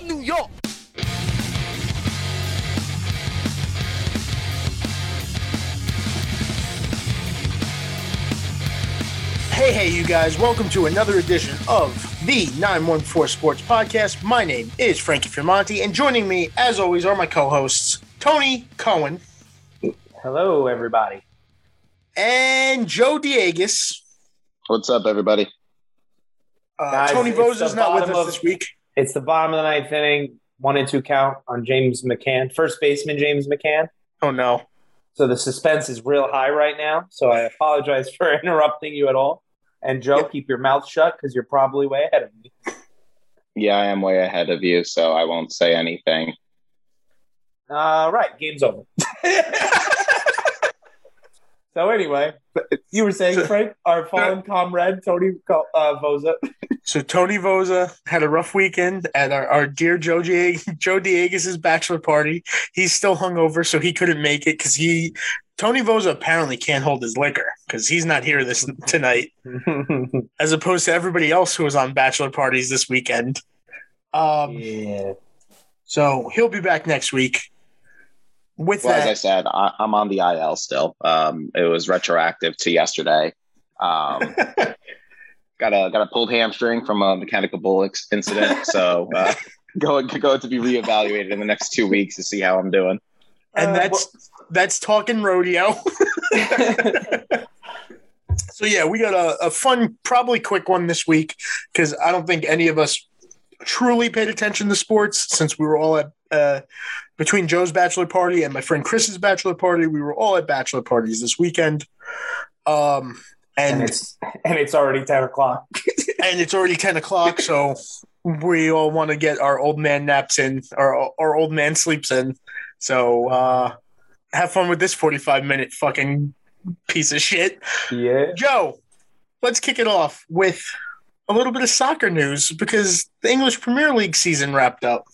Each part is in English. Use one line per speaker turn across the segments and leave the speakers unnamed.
from New York.
Hey, hey, you guys, welcome to another edition of the 914 Sports Podcast. My name is Frankie Firmonti, and joining me, as always, are my co hosts, Tony Cohen
Hello, everybody.
and Joe Diegas.
What's up, everybody?
Uh,
Guys,
Tony
it's
Voza's not with us
of-
this week.
It's the bottom of the ninth inning, one and two count on James McCann, first baseman James McCann.
Oh, no.
So the suspense is real high right now. So I apologize for interrupting you at all. And Joe,
Yep.
keep your mouth shut because you're probably way ahead of me.
Yeah, I am way ahead of you, so I won't say anything.
All right, game's over. so anyway, you were saying, Frank, our fallen comrade Tony uh, Voza.
So, Tony Voza had a rough weekend at our, our dear Joe, Dieg- Joe Diegas' bachelor party. He's still hungover, so he couldn't make it because he. Tony Voza apparently can't hold his liquor because he's not here this tonight. as opposed to everybody else who was on bachelor parties this weekend. Um,
yeah.
so he'll be back next week. With
Well, as I said, I, I'm on the IL still. Um, it was retroactive to yesterday. Um, got a got a pulled hamstring from a mechanical bull ex- incident, so uh, going going to be reevaluated in the next two weeks to see how I'm doing.
and
Uh,
that's that's talking rodeo. so yeah, we got a, a fun, probably quick one this week because I don't think any of us truly paid attention to sports since we were all at uh, between Joe's bachelor party and my friend Chris's bachelor party. We were all at bachelor parties this weekend. Um,
and
and
it's and it's already ten o'clock.
and it's already 10 o'clock so we all want to get our old man naps in our, our old man sleeps in so uh have fun with this 45 minute fucking piece of shit
Yeah.
joe let's kick it off with a little bit of soccer news because the english premier league season wrapped up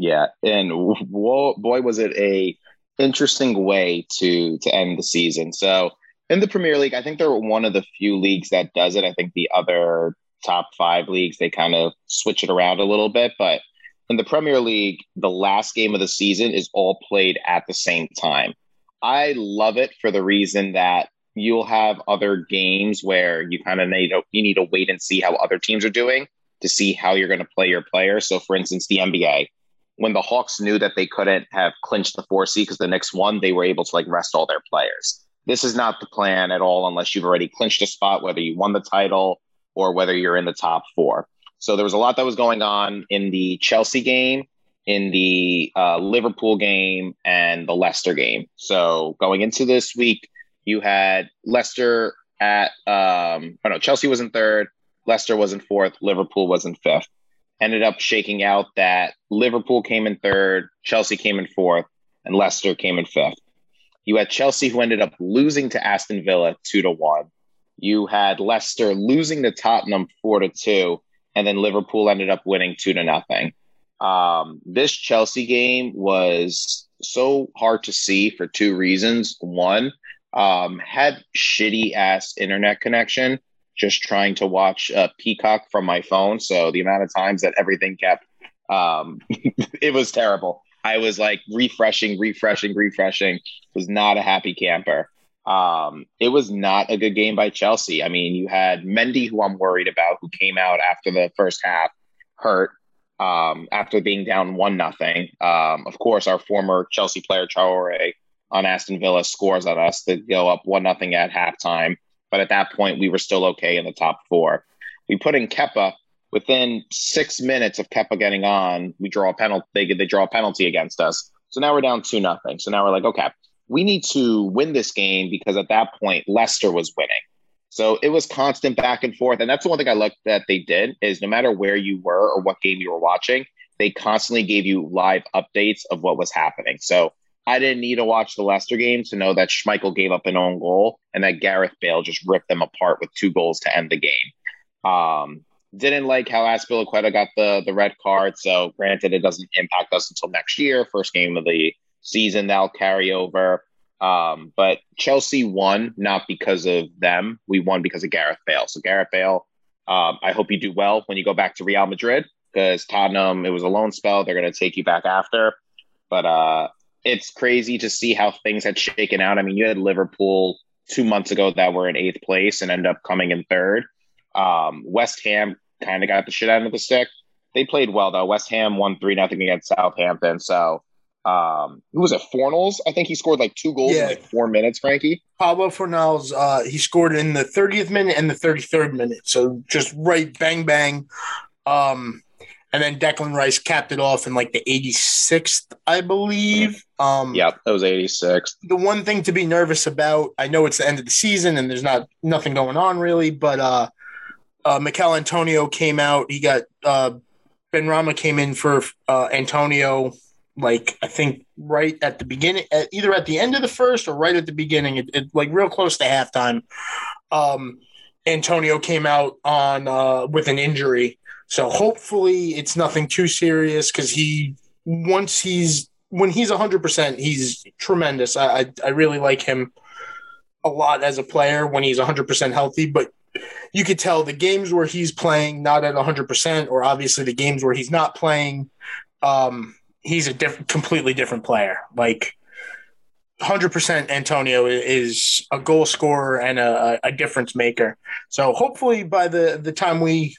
Yeah, and whoa, boy, was it a interesting way to to end the season. So in the Premier League, I think they're one of the few leagues that does it. I think the other top five leagues they kind of switch it around a little bit, but in the Premier League, the last game of the season is all played at the same time. I love it for the reason that you'll have other games where you kind of need to, you need to wait and see how other teams are doing to see how you're going to play your players. So, for instance, the NBA, when the Hawks knew that they couldn't have clinched the four seed because the next one, they were able to like rest all their players. This is not the plan at all unless you've already clinched a spot, whether you won the title or whether you're in the top four. So there was a lot that was going on in the Chelsea game, in the uh, Liverpool game, and the Leicester game. So going into this week, you had Leicester at, um, oh Chelsea was in third, Leicester was in fourth, Liverpool was in fifth ended up shaking out that Liverpool came in third, Chelsea came in fourth, and Leicester came in fifth. You had Chelsea who ended up losing to Aston Villa two to one. You had Leicester losing to Tottenham four to two, and then Liverpool ended up winning two to nothing. Um, this Chelsea game was so hard to see for two reasons. One, um, had shitty ass internet connection just trying to watch uh, Peacock from my phone. So the amount of times that everything kept, um, it was terrible. I was like refreshing, refreshing, refreshing. Was not a happy camper. Um, it was not a good game by Chelsea. I mean, you had Mendy, who I'm worried about, who came out after the first half, hurt um, after being down one nothing. Um, of course, our former Chelsea player Traore on Aston Villa scores on us to go up one nothing at halftime. But at that point, we were still okay in the top four. We put in Kepa. Within six minutes of Kepa getting on, we draw a penalty. They, they draw a penalty against us. So now we're down two nothing. So now we're like, okay, we need to win this game because at that point Leicester was winning. So it was constant back and forth, and that's the one thing I liked that they did is no matter where you were or what game you were watching, they constantly gave you live updates of what was happening. So I didn't need to watch the Leicester game to know that Schmeichel gave up an own goal and that Gareth Bale just ripped them apart with two goals to end the game. Um, didn't like how Azpilicueta got the the red card. So granted, it doesn't impact us until next year, first game of the season. That'll carry over. Um, but Chelsea won not because of them. We won because of Gareth Bale. So Gareth Bale, um, I hope you do well when you go back to Real Madrid. because Tottenham, it was a loan spell. They're going to take you back after. But uh, it's crazy to see how things had shaken out. I mean, you had Liverpool two months ago that were in eighth place and end up coming in third. Um, West Ham kind of got the shit out of the stick. They played well though. West Ham won three nothing against Southampton. So um, who was it? Fornals. I think he scored like two goals
Yeah.
in like four minutes. Frankie.
Pablo Fornals, uh, he scored in the 30th minute and the 33rd minute. So just right, bang, bang. Um, and then Declan Rice capped it off in like the 86th, I believe. Um,
Yep, it was eighty six.
the one thing to be nervous about, I know it's the end of the season and there's not nothing going on really, but uh, uh, Michail Antonio came out. He got uh, Benrahma came in for uh, Antonio, like I think right at the beginning, at, either at the end of the first or right at the beginning, it, it, like real close to halftime. Um, Antonio came out on uh, with an injury, so hopefully it's nothing too serious because he once he's when he's 100% he's tremendous I, I i really like him a lot as a player when he's 100% healthy but you could tell the games where he's playing not at 100% or obviously the games where he's not playing um he's a different completely different player like 100% Antonio is a goal scorer and a, a difference maker. So hopefully by the, the time we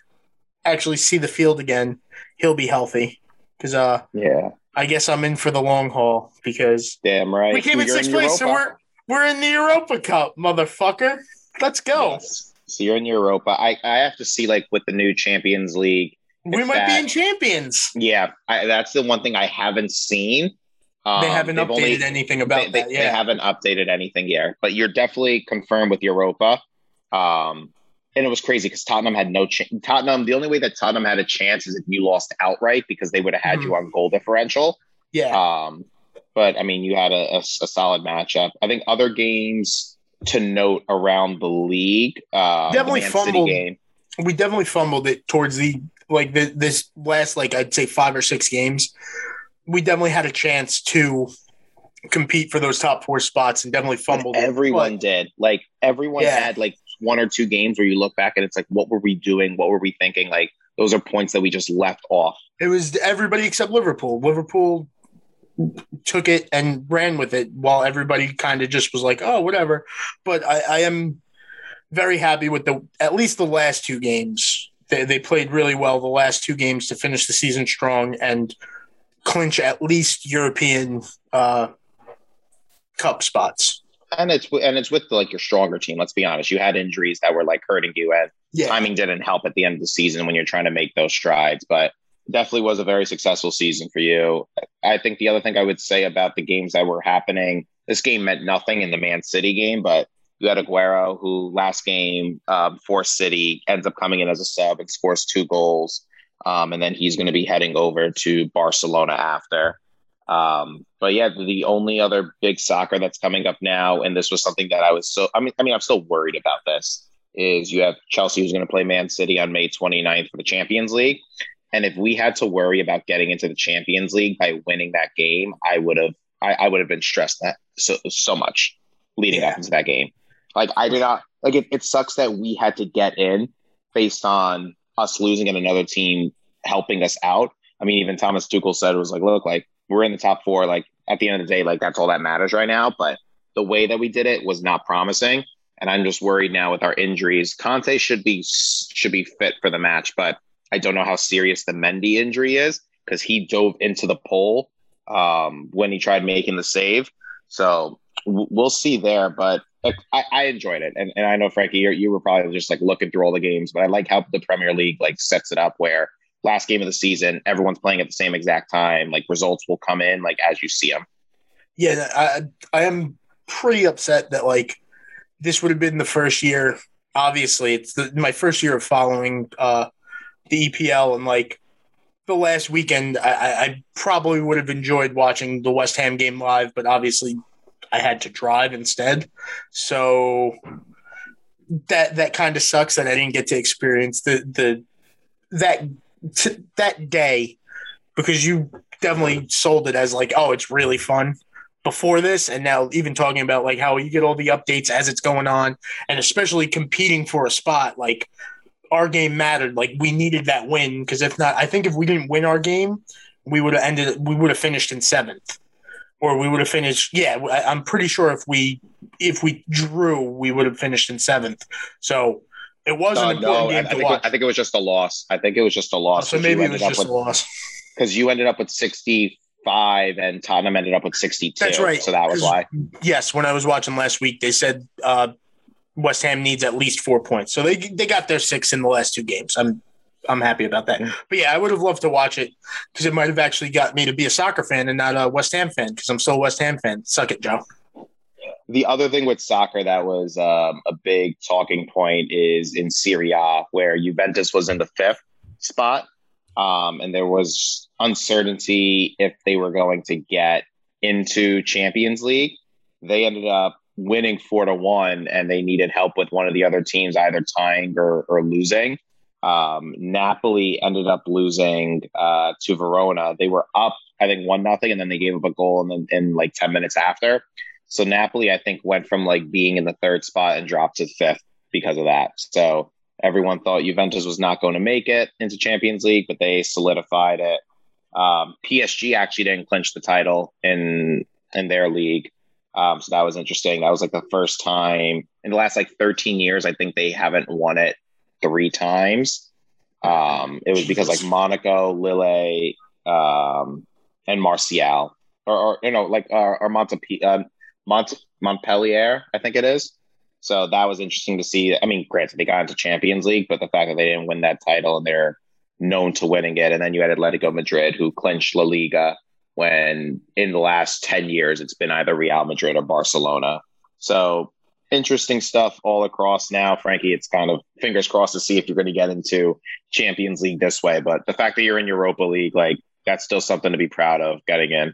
actually see the field again, he'll be healthy. Because uh,
Yeah,
I guess I'm in for the long haul because
damn right.
we came in sixth place, so we're we're in the Europa Cup, motherfucker. Let's go.
Yes. So you're in Europa. I, I have to see like with the new Champions League.
we might be in champions.
Yeah, I, that's the one thing I haven't seen. Um,
they haven't updated
only-
anything about
they, they,
that.
they
Yeah,
haven't updated anything yet, but you're definitely confirmed with Europa. Um, and it was crazy because Tottenham had no chance. Tottenham, the only way that Tottenham had a chance is if you lost outright because they would have had
Mhm.
you on goal differential.
yeah.
Um, but I mean, you had a, a, a solid matchup. I think other games to note around the league. Uh,
Definitely
Man
fumbled.
game.
we definitely fumbled it towards the like the, this last like I'd say five or six games. We definitely had a chance to compete for those top four spots and definitely fumbled. it.
Everyone
But
did. Like everyone
Yeah.
had like one or two games where you look back and it's like, what were we doing? What were we thinking? Like those are points that we just left off.
it was everybody except Liverpool. Liverpool took it and ran with it while everybody kind of just was like, oh, whatever. But I, I am very happy with the at least the last two games. They, they played really well the last two games to finish the season strong and clinch at least European uh, cup spots.
And it's and it's with like your stronger team. Let's be honest. You had injuries that were like hurting you, and
Yeah,
timing didn't help at the end of the season when you're trying to make those strides. But definitely was a very successful season for you. I think the other thing I would say about the games that were happening, this game meant nothing in the Man City game, but you had Aguero, who last game um, for City ends up coming in as a sub and scores two goals. Um, and then he's going to be heading over to Barcelona after. Um, but yeah, the only other big soccer that's coming up now, and this was something that I was so I mean, I mean, I'm still worried about this, is you have Chelsea who's going to play Man City on May 29th for the Champions League. And if we had to worry about getting into the Champions League by winning that game, I would have I, I would have been stressed that so so much leading
Yeah.
up into that game. Like I did not like it, it sucks that we had to get in based on us losing and another team helping us out. I mean, even Thomas Tuchel said it was like, look, like we're in the top four. Like at the end of the day, like that's all that matters right now. But the way that we did it was not promising, and I'm just worried now with our injuries. Kanté should be should be fit for the match, but I don't know how serious the Mendy injury is because he dove into the pole um, when he tried making the save. So we'll see there, but I, I enjoyed it, and, and I know Frankie, you were probably just like looking through all the games, but I like how the Premier League like sets it up where last game of the season everyone's playing at the same exact time. Like results will come in like as you see them.
yeah. I I am pretty upset that like this would have been the first year. Obviously, it's the, my first year of following uh, the EPL, and like the last weekend, I, I, I probably would have enjoyed watching the West Ham game live, but obviously, I had to drive instead. So that that kind of sucks that I didn't get to experience the the that t- that day because you definitely sold it as like, oh, it's really fun before this, and now even talking about like how you get all the updates as it's going on, and especially competing for a spot like our game mattered. Like we needed that win because if not, I think if we didn't win our game, we would have ended. We would have finished in seventh, or we would have finished. Yeah, I'm pretty sure if we if we drew, we would have finished in seventh. So it was
Uh,
an important
no, I,
game
I
to
think,
watch.
I think it was just a loss. I think it was just a
Oh,
loss.
so maybe it was just
with-
a loss.
because you ended up with 65 and Tottenham ended up with 62.
That's right.
So that was why.
Yes, when I was watching last week, they said uh, West Ham needs at least four points. So they they got their six in the last two games. I'm I'm happy about that. But yeah, I would have loved to watch it because it might have actually got me to be a soccer fan and not a West Ham fan because I'm still a West Ham fan. Suck it, Joe.
The other thing with soccer that was um, a big talking point is in Serie A, where Juventus was in the fifth spot. Um, and there was uncertainty if they were going to get into Champions League. They ended up winning four to one, and they needed help with one of the other teams either tying or, or losing. Um, Napoli ended up losing uh, to Verona. They were up, I think, one nothing, and then they gave up a goal, and then in like ten minutes after. So Napoli, I think, went from like being in the third spot and dropped to fifth because of that. So everyone thought Juventus was not going to make it into Champions League, but they solidified it. Um, PSG actually didn't clinch the title in in their league, um, so that was interesting. That was like the first time in the last like 13 years. I think they haven't won it three times. Um, it was because like Monaco, Lille, um, and Martial, or, or you know, like uh, or Montepi- uh, Mont Montpellier, I think it is. So that was interesting to see. I mean, granted, they got into Champions League, but the fact that they didn't win that title and they're known to winning it, and then you had Atletico Madrid who clinched La Liga when in the last ten years it's been either Real Madrid or Barcelona. So interesting stuff all across now, Frankie. It's kind of fingers crossed to see if you're going to get into Champions League this way. But the fact that you're in Europa League, like that's still something to be proud of getting in.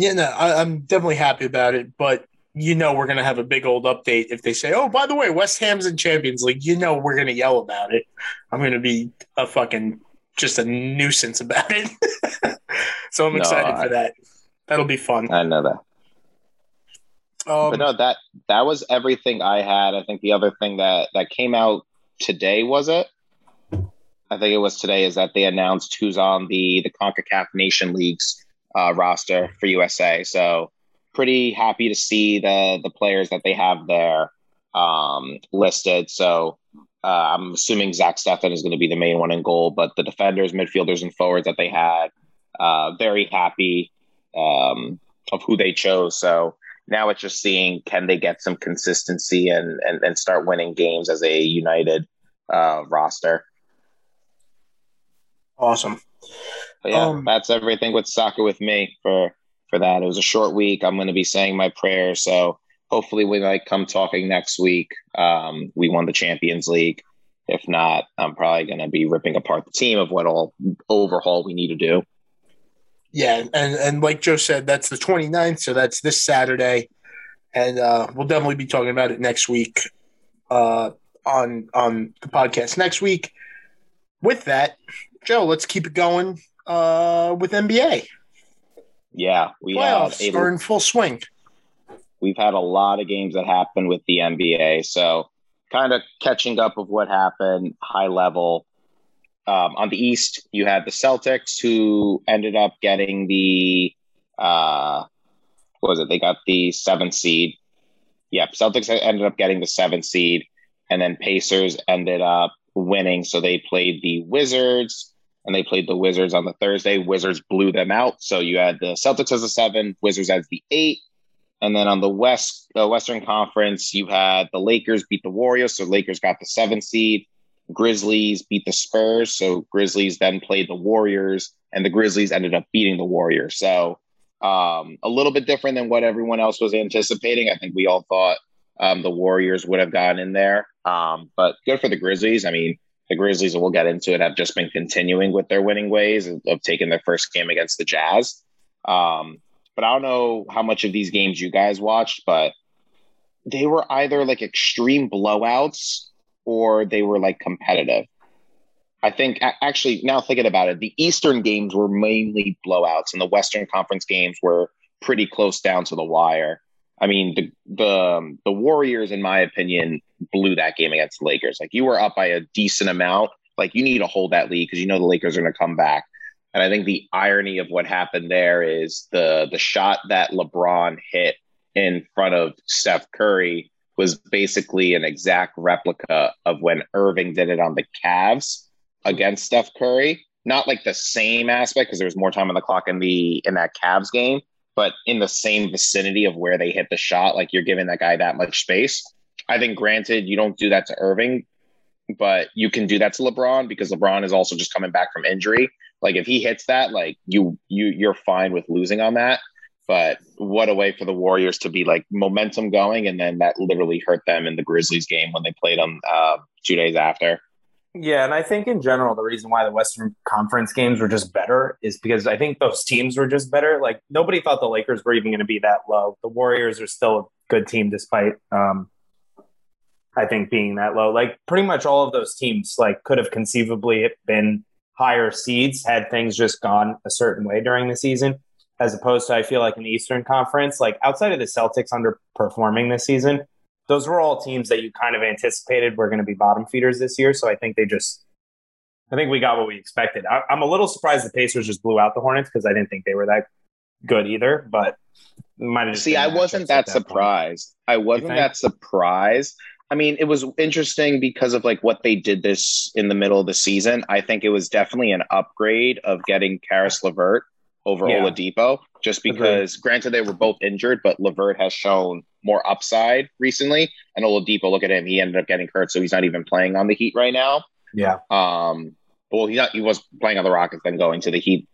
Yeah, no, I, I'm definitely happy about it. But you know, we're gonna have a big old update if they say, "Oh, by the way, West Ham's in Champions League." You know, we're gonna yell about it. I'm gonna be a fucking just a nuisance about it. so I'm
No,
excited
I-
for that. That'll be fun.
I know that.
Um,
but no, that that was everything I had. I think the other thing that that came out today was it. I think it was today is that they announced who's on the the Concacaf Nation Leagues uh, roster for USA. So pretty happy to see the the players that they have there um, listed. So uh, I'm assuming Zach Steffen is going to be the main one in goal, but the defenders, midfielders, and forwards that they had, uh, very happy um, of who they chose. So now it's just seeing can they get some consistency and and, and start winning games as a united uh, roster.
awesome.
But yeah,
Um,
that's everything with soccer with me for for that. It was a short week. I'm going to be saying my prayers, so hopefully we might come talking next week. Um, we won the Champions League. If not, I'm probably going to be ripping apart the team of what all overhaul we need to do.
Yeah, and and like Joe said, that's the 29th, so that's this Saturday, and uh, we'll definitely be talking about it next week uh, on on the podcast next week. With that, Joe, let's keep it going uh, with NBA.
Yeah, we have
Playoffs
a
are in full swing.
we've had a lot of games that happened with the NBA. So, kind of catching up of what happened high level. Um, on the East, you had the Celtics who ended up getting the uh, what was it? They got the seventh seed. Yep, Celtics ended up getting the seventh seed, and then Pacers ended up winning. So they played the Wizards, and they played the Wizards on the Thursday. Wizards blew them out. So you had the Celtics as a seven, Wizards as the eight. And then on the West, the Western Conference, you had the Lakers beat the Warriors, so Lakers got the seven seed. Grizzlies beat the Spurs, so Grizzlies then played the Warriors, and the Grizzlies ended up beating the Warriors. So um, a little bit different than what everyone else was anticipating. I think we all thought um, the Warriors would have gotten in there, um, but good for the Grizzlies. I mean, the Grizzlies, we'll get into it, have just been continuing with their winning ways of, of taking their first game against the Jazz. Um, but I don't know how much of these games you guys watched, but they were either like extreme blowouts or they were like competitive. I think actually now thinking about it, the Eastern games were mainly blowouts, and the Western Conference games were pretty close down to the wire. I mean, the the um, the Warriors, in my opinion, blew that game against the Lakers. Like you were up by a decent amount. Like you need to hold that lead because you know the Lakers are going to come back. And I think the irony of what happened there is the the shot that LeBron hit in front of Steph Curry was basically an exact replica of when Irving did it on the Cavs against Steph Curry. Not like the same aspect because there was more time on the clock in the in that Cavs game, but in the same vicinity of where they hit the shot, like you're giving that guy that much space. I think, granted, you don't do that to Irving, but you can do that to LeBron because LeBron is also just coming back from injury. Like if he hits that, like you you you're fine with losing on that. But what a way for the Warriors to be like momentum going, and then that literally hurt them in the Grizzlies game when they played them uh, two days after.
Yeah, and I think in general the reason why the Western Conference games were just better is because I think those teams were just better. Like nobody thought the Lakers were even going to be that low. The Warriors are still a good team despite um, I think being that low. Like pretty much all of those teams like could have conceivably been higher seeds had things just gone a certain way during the season. As opposed to I feel like in the Eastern Conference, like outside of the Celtics underperforming this season, those were all teams that you kind of anticipated were going to be bottom feeders this year. So I think they just, I think we got what we expected. I, am a little surprised the Pacers just blew out the Hornets because I didn't think they were that good either. But
might have see. I wasn't that, that surprised. Point. I wasn't that surprised. I mean, it was interesting because of like what they did this in the middle of the season. I think it was definitely an upgrade of getting Caris LeVert over yeah. Oladipo, just because Agreed. granted they were both injured, but LeVert has shown more upside recently. And Oladipo, look at him, he ended up getting hurt, so he's not even playing on the Heat right now.
Yeah.
Um. Well, he not, he was playing on the Rockets, then going to the Heat,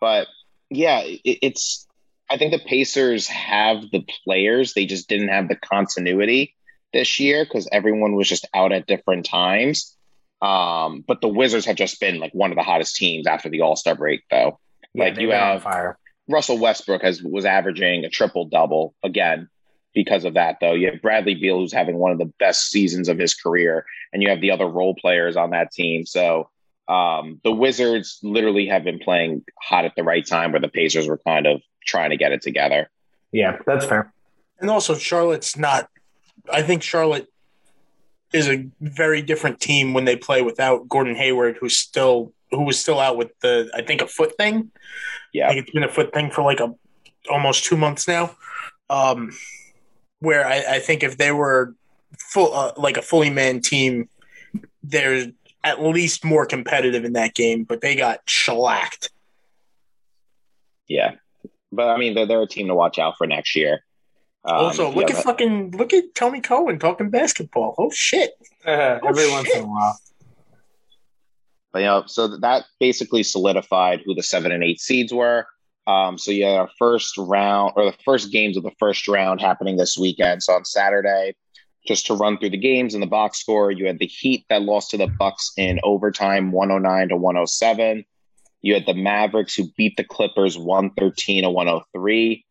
but yeah, it, it's. I think the Pacers have the players, they just didn't have the continuity this year because everyone was just out at different times. Um, but the Wizards have just been like one of the hottest teams after the All Star break, though. Yeah, like you have fire. Russell Westbrook has was averaging a triple double again because of that, though. You have Bradley Beal who's having one of the best seasons of his career, and you have the other role players on that team. So um, the Wizards literally have been playing hot at the right time, where the Pacers were kind of trying to get it together.
Yeah, that's fair.
And also, Charlotte's not I think Charlotte is a very different team when they play without Gordon Hayward, who's still who was still out with the I think a foot thing.
Yeah,
it's been a foot thing for like a almost two months now. Um, where I, I think if they were full uh, like a fully manned team, they're at least more competitive in that game. But they got shellacked.
Yeah, but I mean they're they're a team to watch out for next year.
Um, also, look at fucking look at Tony Cohen talking basketball. Oh shit!
Uh, oh, every shit. once in a while.
But, you know, so that basically solidified who the seven and eight seeds were. Um, so yeah, our first round or the first games of the first round happening this weekend. So on Saturday, just to run through the games and the box score, you had the Heat that lost to the Bucks in overtime, 109 to 107. You had the Mavericks who beat the Clippers 113 to 103.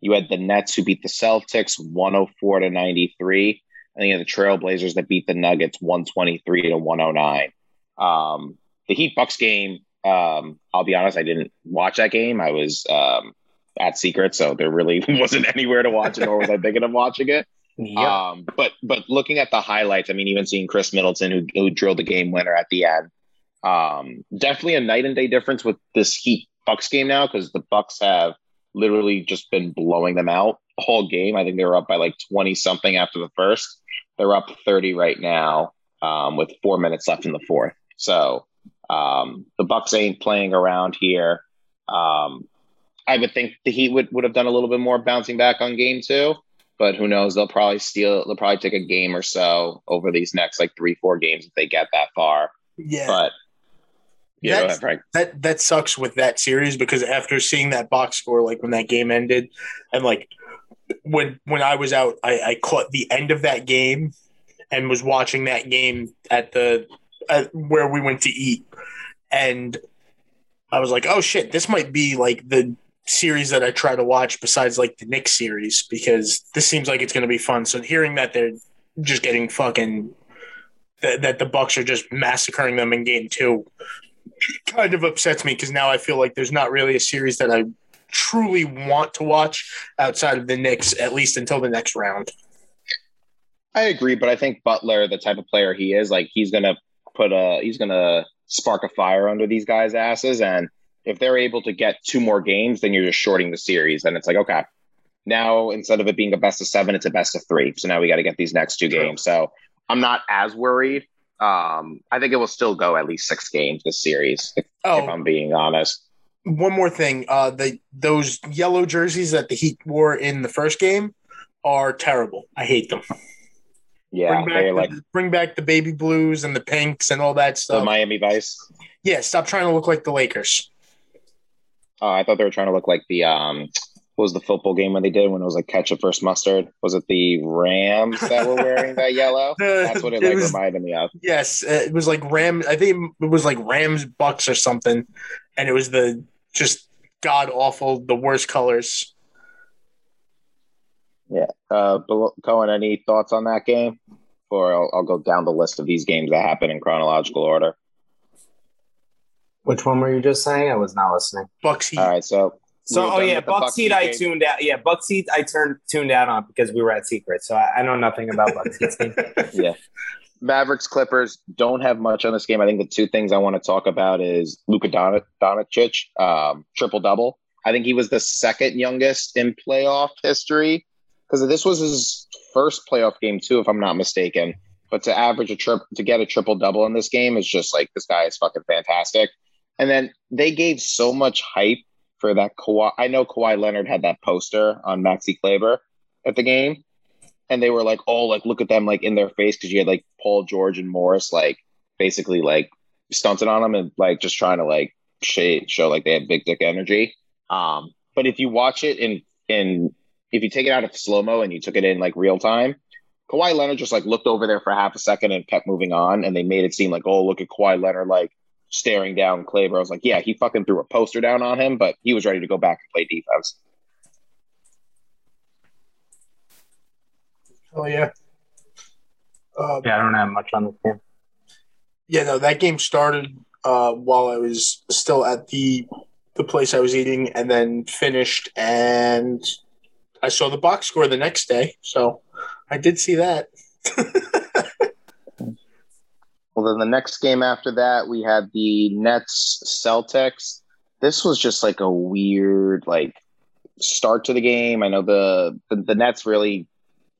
You had the Nets who beat the Celtics 104 to 93. And you had the Trailblazers that beat the Nuggets 123 to 109. Um, the Heat Bucks game, um, I'll be honest, I didn't watch that game. I was um, at Secret, so there really wasn't anywhere to watch it, nor was I thinking of watching it. Yep. Um, but but looking at the highlights, I mean, even seeing Khris Middleton who, who drilled the game winner at the end, um, definitely a night and day difference with this Heat Bucks game now because the Bucks have literally just been blowing them out all game. I think they were up by like 20 something after the first. They're up 30 right now um, with four minutes left in the fourth. So um, the Bucks ain't playing around here. Um, I would think the Heat would, would have done a little bit more bouncing back on game two, but who knows? They'll probably steal. They'll probably take a game or so over these next like three, four games if they get that far.
Yeah.
But
yeah, ahead, Frank. That that sucks with that series because after seeing that box score, like when that game ended, and like when when I was out, I, I caught the end of that game and was watching that game at the at where we went to eat, and I was like, oh shit, this might be like the series that I try to watch besides like the Knicks series because this seems like it's going to be fun. So hearing that they're just getting fucking that, that the Bucks are just massacring them in game two kind of upsets me because now I feel like there's not really a series that I truly want to watch outside of the Knicks, at least until the next round.
I agree, but I think Butler, the type of player he is, like he's gonna put a he's gonna spark a fire under these guys' asses, and if they're able to get two more games, then you're just shorting the series. And it's like, okay, now instead of it being a best of seven, it's a best of three. So now we got to get these next two True. games. So I'm not as worried. Um, I think it will still go at least six games this series, if, oh, if I'm being honest.
One more thing, uh, the those yellow jerseys that the Heat wore in the first game are terrible. I hate them.
Yeah,
bring back, the, like bring back the baby blues and the pinks and all that stuff.
The Miami Vice.
Yeah, stop trying to look like the Lakers.
Oh, I thought they were trying to look like the um what was the football game when they did when it was like ketchup versus mustard? Was it the Rams that were wearing that yellow? That's what it, it like was, reminded me of.
Yes, it was like Ram. I think it was like Rams Bucks or something, and it was the just god awful, the worst colors.
Yeah, uh, Cohen, any thoughts on that game? Or I'll, I'll go down the list of these games that happen in chronological order.
Which one were you just saying? I was not listening.
Bucks Heat.
All right, so
so oh yeah, Bucks Heat I tuned out. Yeah, Bucks Heat I turned tuned out on because we were at Secret, so I, I know nothing about Bucks Heat.
yeah, Mavericks Clippers don't have much on this game. I think the two things I want to talk about is Luka Don- Doncic um, triple double. I think he was the second youngest in playoff history because this was his first playoff game too, if I'm not mistaken. But to average a trip to get a triple double in this game is just like this guy is fucking fantastic. And then they gave so much hype for that Kawhi. I know Kawhi Leonard had that poster on Maxi Kleber at the game, and they were like, "Oh, like look at them like in their face," because you had like Paul George and Morris like basically like stunting on them and like just trying to like show like they had big dick energy. Um, but if you watch it in in if you take it out of slow mo and you took it in like real time, Kawhi Leonard just like looked over there for half a second and kept moving on, and they made it seem like, oh, look at Kawhi Leonard like staring down Kleber. I was like, yeah, he fucking threw a poster down on him, but he was ready to go back and play defense.
Oh yeah.
Um, yeah, I don't have much on the game.
Yeah, no, that game started uh, while I was still at the the place I was eating, and then finished, and I saw the box score the next day, so I did see that.
well, then the next game after that, we had the Nets Celtics. This was just like a weird like start to the game. I know the the, the Nets really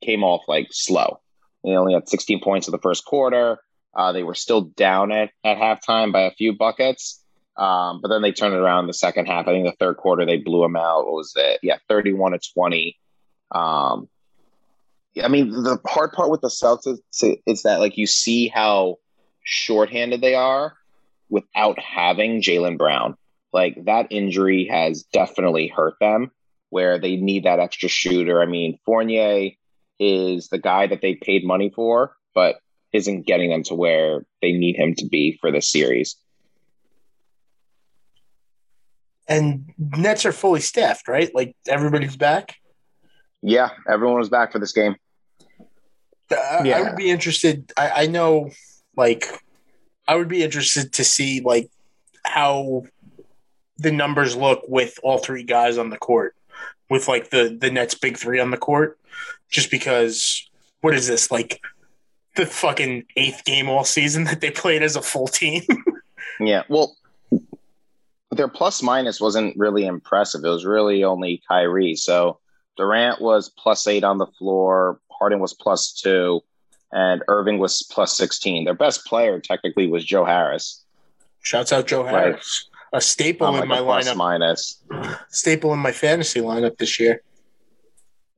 came off like slow. They only had 16 points in the first quarter. Uh, they were still down at, at halftime by a few buckets. Um, but then they turned it around in the second half. I think the third quarter they blew them out. What was it? Yeah, 31 to 20. Um, I mean, the hard part with the Celtics is that like you see how shorthanded they are without having Jaylen Brown. Like that injury has definitely hurt them where they need that extra shooter. I mean, Fournier is the guy that they paid money for, but isn't getting them to where they need him to be for the series.
And Nets are fully staffed, right? Like everybody's back.
Yeah, everyone was back for this game.
Uh, yeah. I would be interested. I, I know, like, I would be interested to see like how the numbers look with all three guys on the court, with like the the Nets big three on the court, just because what is this like the fucking eighth game all season that they played as a full team?
yeah, well, their plus minus wasn't really impressive. It was really only Kyrie, so Durant was plus eight on the floor. Harden was plus two, and Irving was plus 16. Their best player technically was Joe Harris.
Shouts out Joe Harris. A staple in my lineup.
Minus.
Staple in my fantasy lineup this year.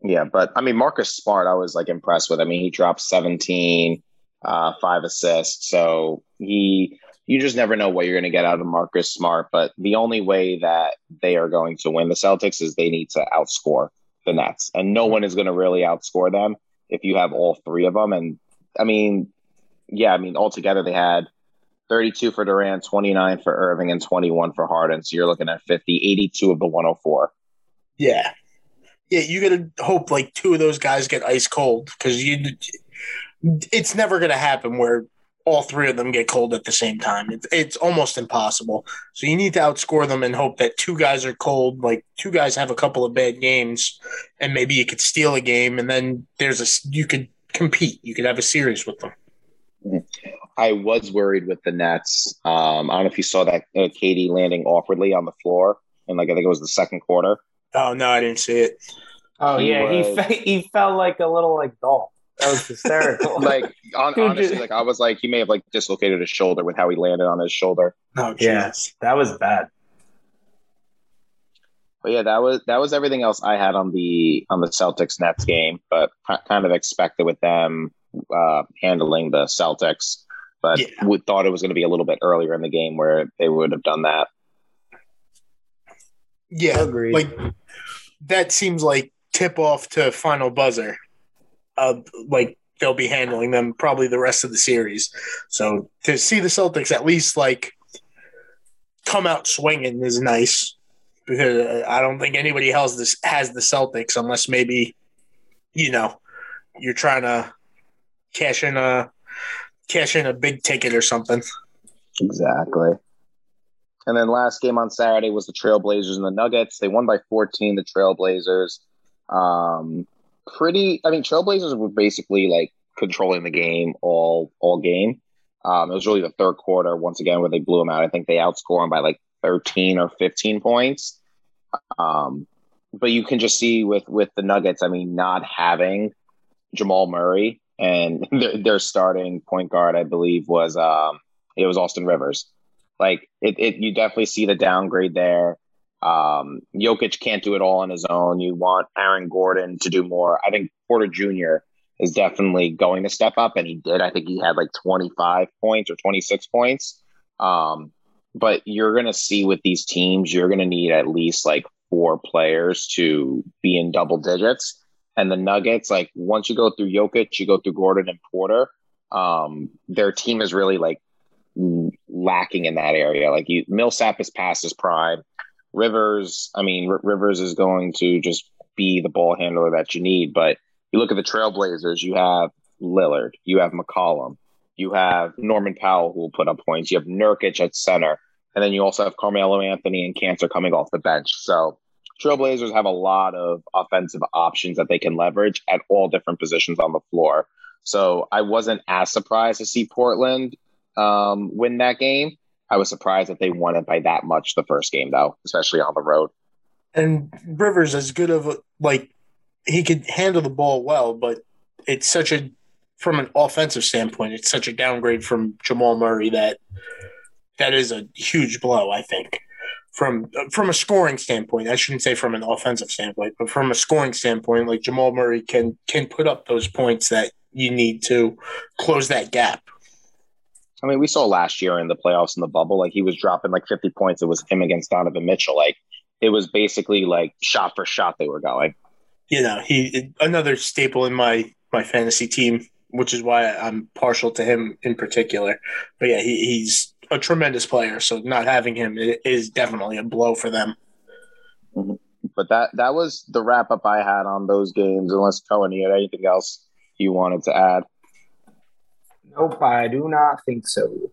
Yeah, but I mean, Marcus Smart, I was like impressed with. I mean, he dropped 17, uh, five assists. So he, you just never know what you're going to get out of Marcus Smart. But the only way that they are going to win the Celtics is they need to outscore the Nets, and no one is going to really outscore them if you have all three of them. And I mean, yeah, I mean, altogether they had 32 for Durant, 29 for Irving, and 21 for Harden. So you're looking at 50, 82 of the 104.
Yeah. Yeah, you got to hope like two of those guys get ice cold because you. It's never going to happen where all three of them get cold at the same time. It's, it's almost impossible. So you need to outscore them and hope that two guys are cold, like two guys have a couple of bad games, and maybe you could steal a game, and then there's a you could compete. You could have a series with them.
I was worried with the Nets. Um, I don't know if you saw that uh, KD landing awkwardly on the floor, and like I think it was the second quarter.
Oh no, I didn't see it.
Oh
He
yeah, he fe- he felt like a little like doll. That was hysterical.
like on,
Dude,
honestly, like I was like he may have like dislocated his shoulder with how he landed on his shoulder.
Oh
Yeah.
Jesus.
that was bad.
But yeah, that was that was everything else I had on the on the Celtics Nets game, but kind of expected with them uh, handling the Celtics, but
Yeah.
would thought it was going to be a little bit earlier in the game where they would have done that.
Yeah,
Agreed.
like that seems like tip off to final buzzer. Uh, like they'll be handling them probably the rest of the series. So to see the Celtics at least like come out swinging is nice because I don't think anybody else this has the Celtics unless maybe you know you're trying to cash in a cash in a big ticket or something.
Exactly. And then last game on Saturday was the Trailblazers and the Nuggets. They won by 14, the Trailblazers. Um, pretty, I mean, Trailblazers were basically like controlling the game all all game. Um, it was really the third quarter, once again, where they blew them out. I think they outscored them by like 13 or 15 points. Um, but you can just see with with the Nuggets, I mean, not having Jamal Murray and their, their starting point guard, I believe, was um, it was Austin Rivers. Like it, it you definitely see the downgrade there. Um, Jokic can't do it all on his own. You want Aaron Gordon to do more. I think Porter Jr. is definitely going to step up, and he did. I think he had like 25 points or 26 points. Um, but you're going to see with these teams, you're going to need at least like four players to be in double digits. And the Nuggets, like once you go through Jokic, you go through Gordon and Porter. Um, their team is really like lacking in that area. Like you, Millsap is past his prime. Rivers, I mean, R- Rivers is going to just be the ball handler that you need. But you look at the Trailblazers, you have Lillard, you have McCollum, you have Norman Powell who will put up points, you have Nurkic at center, and then you also have Carmelo Anthony and Kanter coming off the bench. So Trailblazers have a lot of offensive options that they can leverage at all different positions on the floor. So I wasn't as surprised to see Portland um, win that game. I was surprised that they won it by that much the first game, though, especially on the road.
And Rivers as good of a like he could handle the ball well, but it's such a from an offensive standpoint, it's such a downgrade from Jamal Murray that that is a huge blow, I think. From from a scoring standpoint, I shouldn't say from an offensive standpoint, but from a scoring standpoint, like Jamal Murray can can put up those points that you need to close that gap.
I mean, we saw last year in the playoffs in the bubble, like he was dropping like 50 points. It was him against Donovan Mitchell. Like it was basically like shot for shot they were going.
You know, he another staple in my my fantasy team, which is why I'm partial to him in particular. But yeah, he, he's a tremendous player. So not having him is definitely a blow for them. Mm-hmm.
But that that was the wrap up I had on those games. Unless Cohen, you had anything else you wanted to add?
Nope, I do not think so.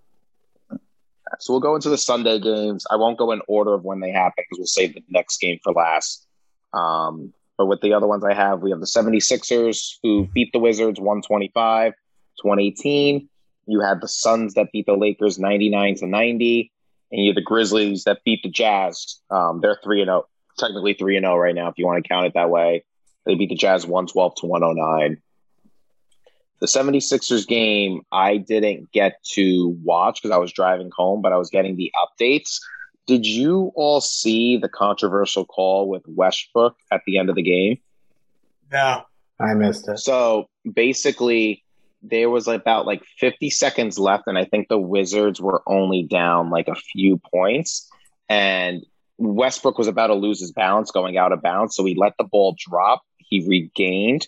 So we'll go into the Sunday games. I won't go in order of when they happen because we'll save the next game for last. Um, but with the other ones I have, we have the 76ers who beat the Wizards 125 to 118. You had the Suns that beat the Lakers 99 to 90. And you have the Grizzlies that beat the Jazz. Um, they're 3 and 0, technically 3 and 0 right now, if you want to count it that way. They beat the Jazz 112 to 109 the 76ers game I didn't get to watch because I was driving home, but I was getting the updates. Did you all see the controversial call with Westbrook at the end of the game?
No.
I missed it.
So basically, there was about like 50 seconds left, and I think the Wizards were only down like a few points. And Westbrook was about to lose his balance going out of bounds. So he let the ball drop. He regained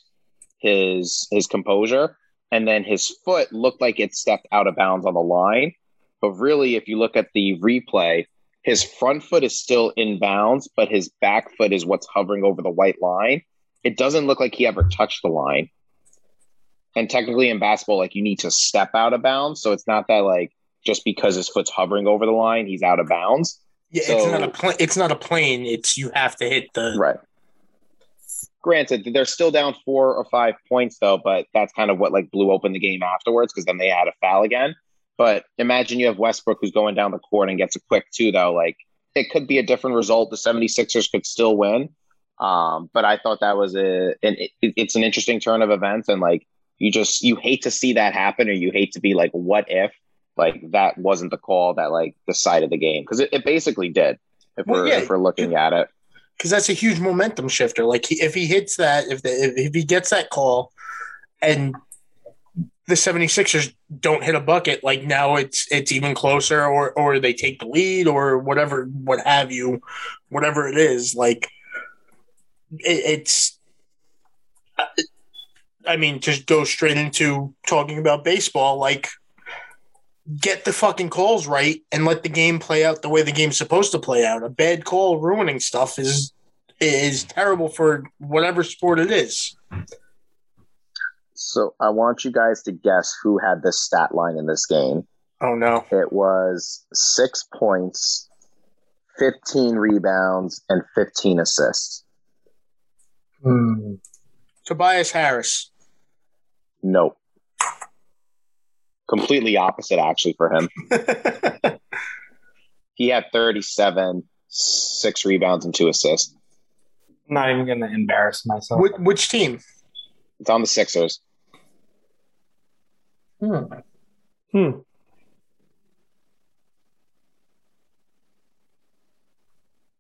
his his composure and then his foot looked like it stepped out of bounds on the line but really if you look at the replay his front foot is still in bounds but his back foot is what's hovering over the white line it doesn't look like he ever touched the line And technically in basketball, like you need to step out of bounds. So it's not that like just because his foot's hovering over the line, he's out of bounds.
Yeah,
So-
it's not a pl- it's not a plane. It's you have to hit the
Right. Granted, they're still down four or five points though, but that's kind of what like blew open the game afterwards because then they had a foul again. But imagine you have Westbrook who's going down the court and gets a quick two though. Like it could be a different result. The 76ers could still win. Um, but I thought that was a an, it, it's an interesting turn of events and like you just you hate to see that happen or you hate to be like what if like that wasn't the call that like decided the game because it, it basically did if
Well,
we're
yeah.
if we're looking at it.
Because that's a huge momentum shifter. Like he, if he hits that, if, the, if he gets that call, and the 76ers don't hit a bucket, like now it's it's even closer, or or they take the lead, or whatever, what have you, whatever it is. Like it, it's. I mean, just go straight into talking about baseball. Like, get the fucking calls right and let the game play out the way the game's supposed to play out. A bad call ruining stuff is is terrible for whatever sport it is.
So I want you guys to guess who had this stat line in this game.
Oh no.
It was six points, 15 rebounds, and 15 assists.
Hmm.
Tobias Harris.
Nope. Completely opposite, actually, for him. He had 37, six rebounds, and two assists.
I'm not even going to embarrass myself.
which, which team?
It's on the Sixers.
Hmm. Hmm.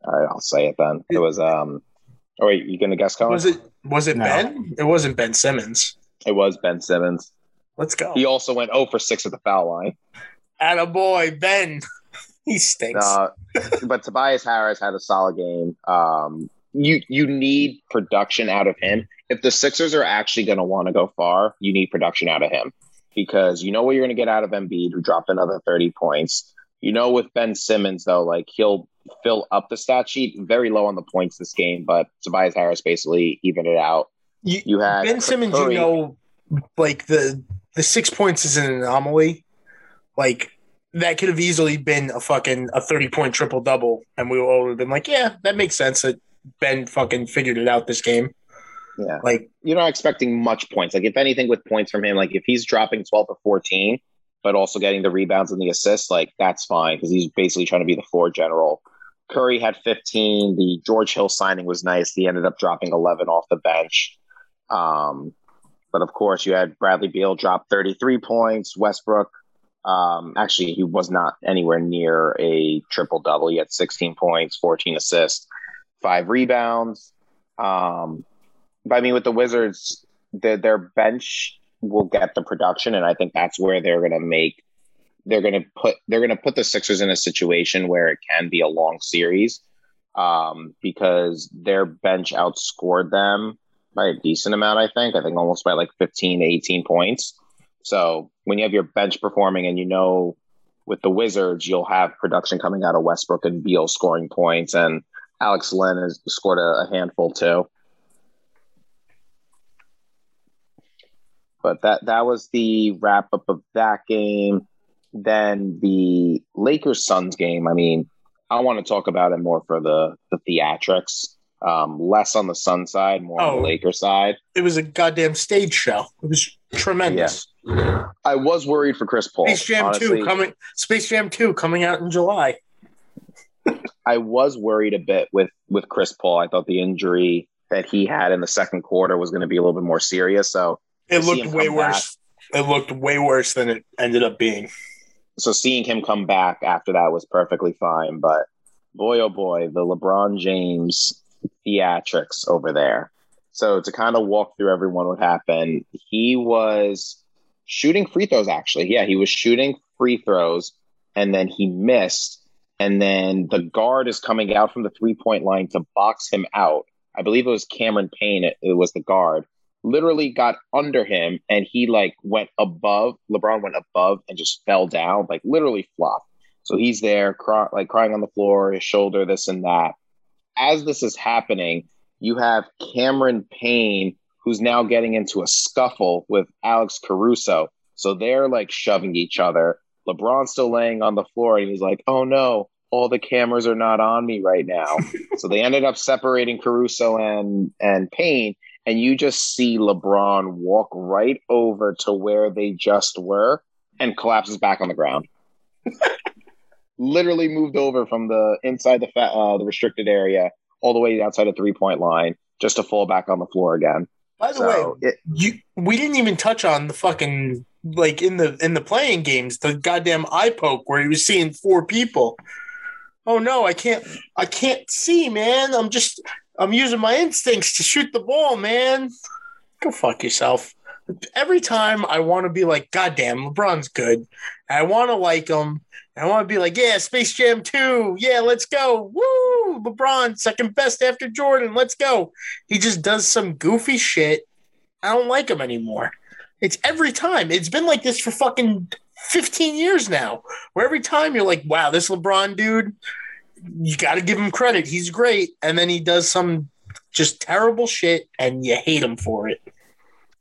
All right, I'll say it then. It was, um, oh, wait, you going to guess, Colin?
Was it was it
No.
Ben? It wasn't Ben Simmons.
It was Ben Simmons.
Let's go.
He also went 0 for 6 at the foul line.
At a boy, Ben. he stinks.
Uh, but Tobias Harris had a solid game. Um, you you need production out of him. If the Sixers are actually going to want to go far, you need production out of him because you know what you're going to get out of Embiid, who dropped another 30 points. You know, with Ben Simmons though, like he'll fill up the stat sheet very low on the points this game, but Tobias Harris basically evened it out.
You-
You had
ben Simmons, you know, like the the six points is an anomaly. Like that could have easily been a fucking a thirty point triple double, and we all would have been like, yeah, that makes sense that Ben fucking figured it out this game.
Yeah.
Like,
you're not expecting much points. Like if anything with points from him, like if he's dropping 12 or 14, but also getting the rebounds and the assists, like that's fine because he's basically trying to be the floor general. Curry had 15. The George Hill signing was nice. He ended up dropping 11 off the bench. Um, but of course, you had Bradley Beal drop 33 points. Westbrook, um, actually, he was not anywhere near a triple double. He had 16 points, 14 assists, five rebounds. Um, but I mean, with the Wizards, the, their bench will get the production, and I think that's where they're going to make. They're going to put. They're going to put the Sixers in a situation where it can be a long series, um, because their bench outscored them by a decent amount. I think. I think almost by like fifteen to eighteen points. So when you have your bench performing, and you know, with the Wizards, you'll have production coming out of Westbrook and Beal scoring points, and Alex Len has scored a, a handful too. but that that was the wrap up of that game. Then the Lakers Suns game. I mean, I want to talk about it more for the the theatrics, um, less on the Sun side, more on
Oh.
the Laker side.
it was a goddamn stage show. It was tremendous.
I was worried for Chris Paul.
Space Jam
honestly.
two coming. Space Jam two coming out in July.
I was worried a bit with with Chris Paul. I thought the injury that he had in the second quarter was going to be a little bit more serious. So
It looked way worse. It looked way worse than it ended up being.
so seeing him come back after that was perfectly fine. But boy, oh boy, the LeBron James theatrics over there. So to kind of walk through everyone what happened, he was shooting free throws. Actually, yeah, he was shooting free throws, and then he missed. And then the guard is coming out from the three point line to box him out. I believe it was Cameron Payne. It, it was the guard. Literally got under him, and he like went above. LeBron went above and just fell down, like literally flopped. So he's there, cry, like crying on the floor, his shoulder, this and that. As this is happening, you have Cameron Payne, who's now getting into a scuffle with Alex Caruso. So they're like shoving each other. LeBron's still laying on the floor and he's like, oh no, all the cameras are not on me right now. so they ended up separating Caruso and and Payne. And you just see LeBron walk right over to where they just were and collapses back on the ground. Literally moved over from the inside the fa- uh, the restricted area all the way outside the three point line just to fall back on the floor again.
By the so way, it, you we didn't even touch on the fucking like in the in the playing games the goddamn eye poke where he was seeing four people. Oh no, I can't I can't see, man. I'm just I'm using my instincts to shoot the ball, man. Go fuck yourself. Every time I want to be like, goddamn, LeBron's good. I want to like him. I want to be like, yeah, Space Jam 2. Yeah, let's go. Woo! LeBron, second best after Jordan. Let's go. He just does some goofy shit. I don't like him anymore. It's every time. It's been like this for fucking 15 years now, where every time you're like, wow, this LeBron dude, you got to give him credit. He's great. And then he does some just terrible shit and you hate him for it.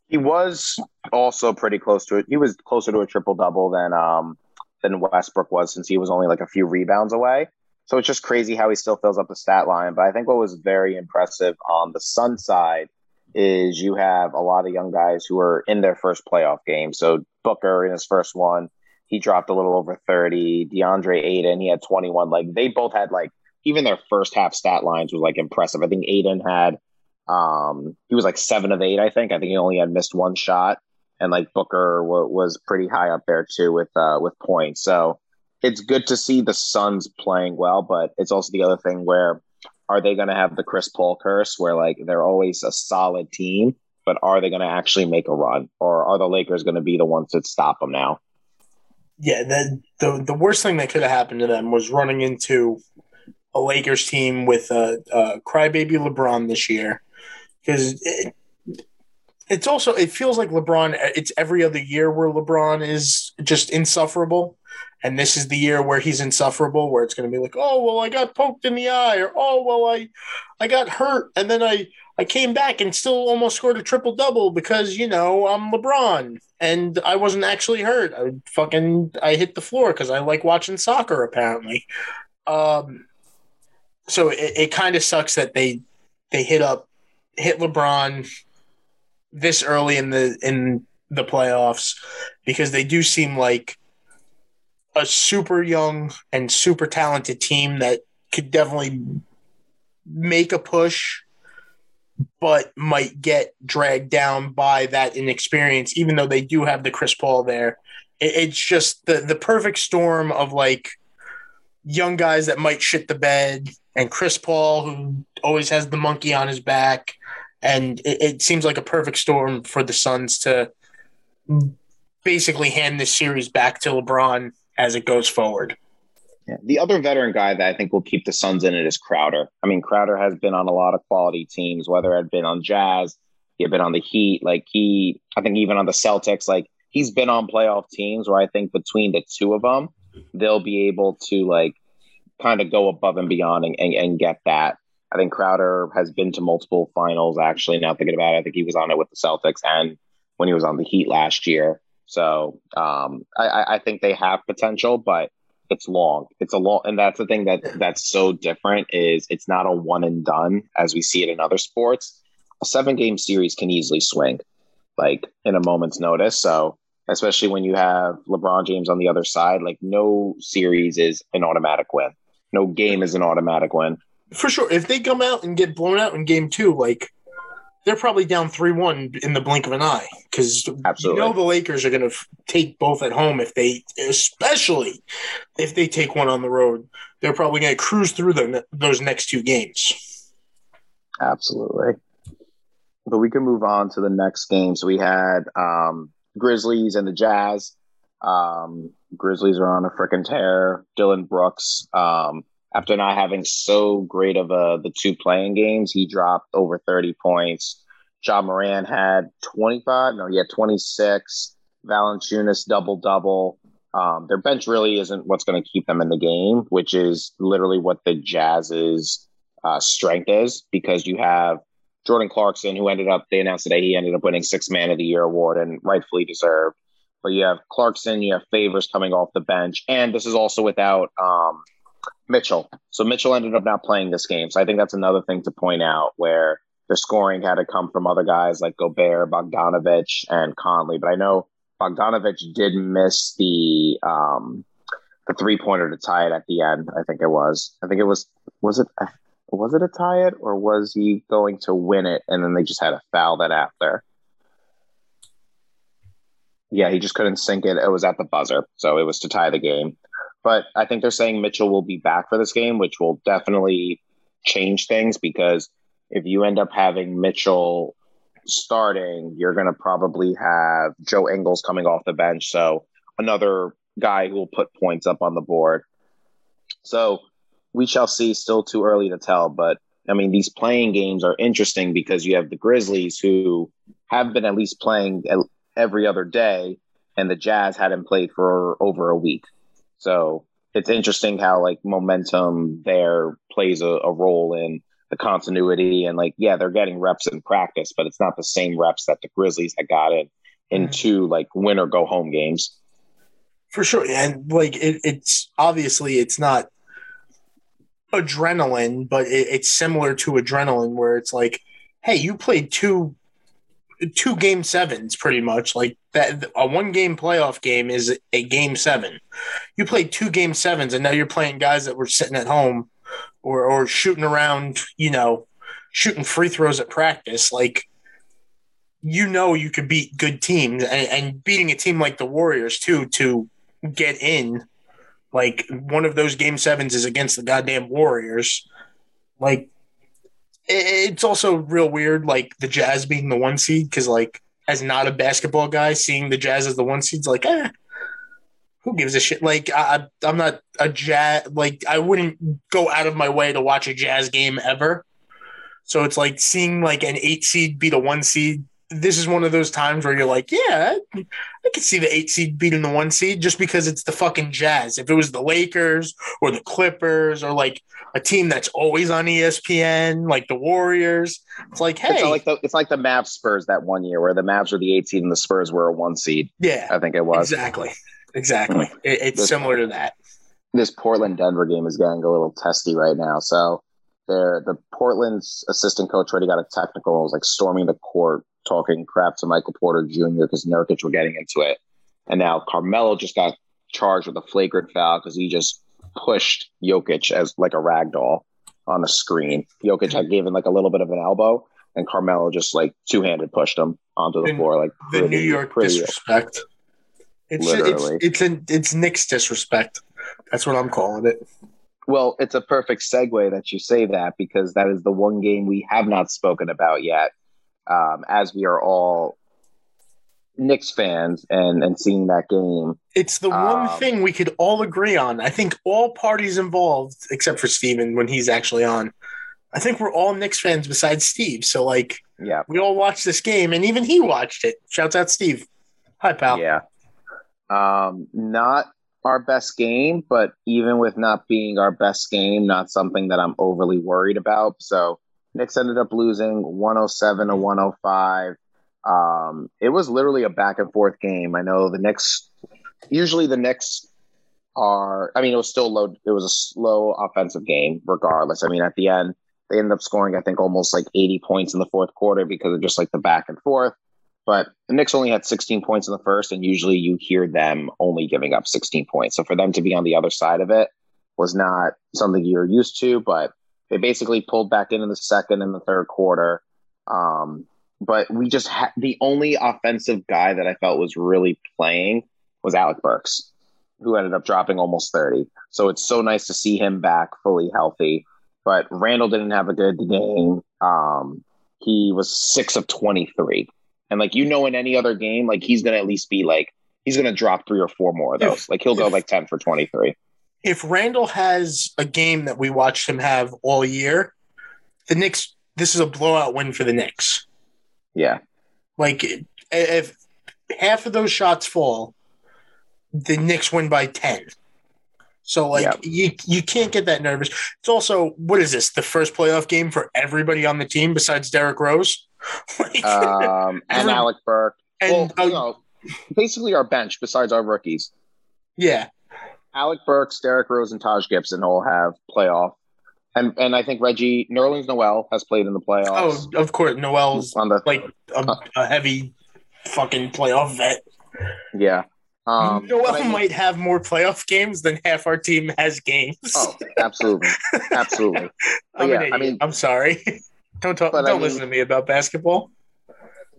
He was also pretty close to it. He was closer to a triple double than um than Westbrook was since he was only like a few rebounds away. So it's just crazy how he still fills up the stat line. But I think what was very impressive on the Sun side is you have a lot of young guys who are in their first playoff game. So Booker in his first one, he dropped a little over 30. DeAndre Ayton, he had 21. Like they both had like even their first half stat lines was like impressive. I think Ayton had um he was like seven of eight, I think. I think he only had missed one shot. And like Booker w- was pretty high up there too with uh with points. So it's good to see the Suns playing well, but it's also the other thing where are they going to have the Chris Paul curse where like they're always a solid team, but are they going to actually make a run or are the Lakers going to be the ones that stop them now?
Yeah, the, the the worst thing that could have happened to them was running into a Lakers team with a, a crybaby LeBron this year because it's also it feels like LeBron. It's every other year where LeBron is just insufferable. And this is the year where he's insufferable where it's going to be like oh well i got poked in the eye or oh well i i got hurt and then i i came back and still almost scored a triple double because you know i'm lebron. And i wasn't actually hurt. I fucking i hit the floor because i like watching soccer apparently. Um so it, it kind of sucks that they they hit up hit lebron this early in the in the playoffs because they do seem like a super young and super talented team that could definitely make a push, but might get dragged down by that inexperience, even though they do have the Chris Paul there. It's just the, the perfect storm of like young guys that might shit the bed and Chris Paul, who always has the monkey on his back. And it, it seems like a perfect storm for the Suns to basically hand this series back to LeBron as it goes forward.
Yeah. The other veteran guy that I think will keep the Suns in it is Crowder. I mean, Crowder has been on a lot of quality teams, whether it had been on Jazz, he had been on the Heat, like he, I think even on the Celtics, like he's been on playoff teams where I think between the two of them, they'll be able to like kind of go above and beyond and, and, and get that. I think Crowder has been to multiple finals actually. Now thinking about it, I think he was on it with the Celtics and when he was on the Heat last year. So um, I, I think they have potential, but it's long. It's a long, and that's the thing that that's so different is it's not a one and done as we see it in other sports. A seven game series can easily swing, like in a moment's notice. So especially when you have LeBron James on the other side, like no series is an automatic win. No game is an automatic win.
For sure. If they come out and get blown out in game two, like they're probably down three one in the blink of an eye because you know the Lakers are going to f- take both at home if they, especially if they take one on the road. They're probably going to cruise through the, those next two games.
Absolutely. But we can move on to the next game. So we had um, Grizzlies and the Jazz. Um, Grizzlies are on a freaking tear. Dillon Brooks. Um, after not having so great of a the two playing games, he dropped over 30 points. Ja Morant had 25, no, he had 26. Valanciunas double double. Um, their bench really isn't what's going to keep them in the game, which is literally what the Jazz's uh, strength is because you have Jordan Clarkson, who ended up, they announced today he ended up winning Six Man of the Year award and rightfully deserved. But you have Clarkson, you have Favors coming off the bench, and this is also without um, Mitchell. So Mitchell ended up not playing this game. So I think that's another thing to point out where the scoring had to come from other guys like Gobert, Bogdanovich, and Conley. But I know Bogdanovich did miss the um, the three pointer to tie it at the end. I think it was. I think it was. Was it? Was it a tie it or was he going to win it and then they just had a foul that after? Yeah, he just couldn't sink it. It was at the buzzer, so it was to tie the game. But I think they're saying Mitchell will be back for this game, which will definitely change things because if you end up having Mitchell starting, you're going to probably have Joe Ingles coming off the bench. So another guy who will put points up on the board. So we shall see. Still too early to tell, but I mean, these playing games are interesting because you have the Grizzlies who have been at least playing every other day, and the Jazz hadn't played for over a week. So it's interesting how like momentum there plays a, a role in the continuity and like yeah they're getting reps in practice but it's not the same reps that the grizzlies had gotten in mm-hmm. two like win or go home games
for sure and like it, it's obviously it's not adrenaline but it, it's similar to adrenaline where it's like hey you played two two game sevens pretty much like that a one game playoff game is a game seven you played two game sevens and now you're playing guys that were sitting at home or or shooting around, you know, shooting free throws at practice, like you know you could beat good teams and, and beating a team like the Warriors too to get in. Like one of those game sevens is against the goddamn Warriors. Like it's also real weird, like the Jazz being the one seed, because like as not a basketball guy, seeing the Jazz as the one seed's like, eh, who gives a shit? Like I, I'm not a jazz. Like I wouldn't go out of my way to watch a jazz game ever. So it's like seeing like an eight seed beat a one seed. This is one of those times where you're like, yeah, I, I could see the eight seed beating the one seed just because it's the fucking Jazz. If it was the Lakers or the Clippers or like a team that's always on ESPN, like the Warriors, it's like, hey,
it's like the it's like the Mavs Spurs that one year where the Mavs were the eight seed and the Spurs were a one seed.
Yeah,
I think it was
exactly. Exactly. Hmm. It, it's this, similar to that.
This Portland Denver game is getting a little testy right now. So there the Portland's assistant coach already got a technical, was like storming the court, talking crap to Michael Porter Jr. because Nurkic were getting into it. And now Carmelo just got charged with a flagrant foul because he just pushed Jokic as like a rag doll on the screen. Jokic had given like a little bit of an elbow, and Carmelo just like two handed pushed him onto the, floor. Like
pretty, the New York disrespect. It's Literally. it's it's, an, it's Knicks disrespect. That's what I'm calling it.
Well, it's a perfect segue that you say that because that is the one game we have not spoken about yet. Um, as we are all Knicks fans and and seeing that game.
It's the one um, thing we could all agree on. I think all parties involved, except for Steven when he's actually on. I think we're all Knicks fans besides Steve. So like,
yeah,
we all watched this game, and even he watched it. Shouts out Steve. Hi, pal.
Yeah. Um, not our best game, but even with not being our best game, not something that I'm overly worried about. So Knicks ended up losing 107 to 105. Um, it was literally a back and forth game. I know the Knicks, usually the Knicks are, I mean, it was still low, it was a slow offensive game regardless. I mean, at the end, they ended up scoring, I think, almost like 80 points in the fourth quarter because of just like the back and forth. But the Knicks only had 16 points in the first, and usually you hear them only giving up 16 points. So for them to be on the other side of it was not something you're used to, but they basically pulled back in in the second and the third quarter. Um, but we just had the only offensive guy that I felt was really playing was Alec Burks, who ended up dropping almost 30. So it's so nice to see him back fully healthy. But Randle didn't have a good game. Um, he was six of 23. And like you know, in any other game, like he's gonna at least be like he's gonna drop three or four more of those. Like he'll go like ten for twenty three.
If Randle has a game that we watched him have all year, the Knicks. This is a blowout win for the Knicks.
Yeah.
Like if half of those shots fall, the Knicks win by ten. So like
Yep.
you you can't get that nervous. It's also what is this? The first playoff game for everybody on the team besides Derrick Rose? like,
Um, and Alec Burke.
and
well,
uh,
you know, basically our bench besides our rookies.
yeah,
Alec Burks, Derrick Rose, and Taj Gibson all have playoff. And and I think Reggie Nerlens Noel has played in the playoffs.
oh of course Noel's
on the
like a, a heavy fucking playoff vet.
yeah. Um,
Noel
I mean-
might have more playoff games than half our team has games.
Oh, absolutely, absolutely.
I'm
yeah, I mean-
I'm sorry. don't talk, don't
mean-
listen to me about basketball.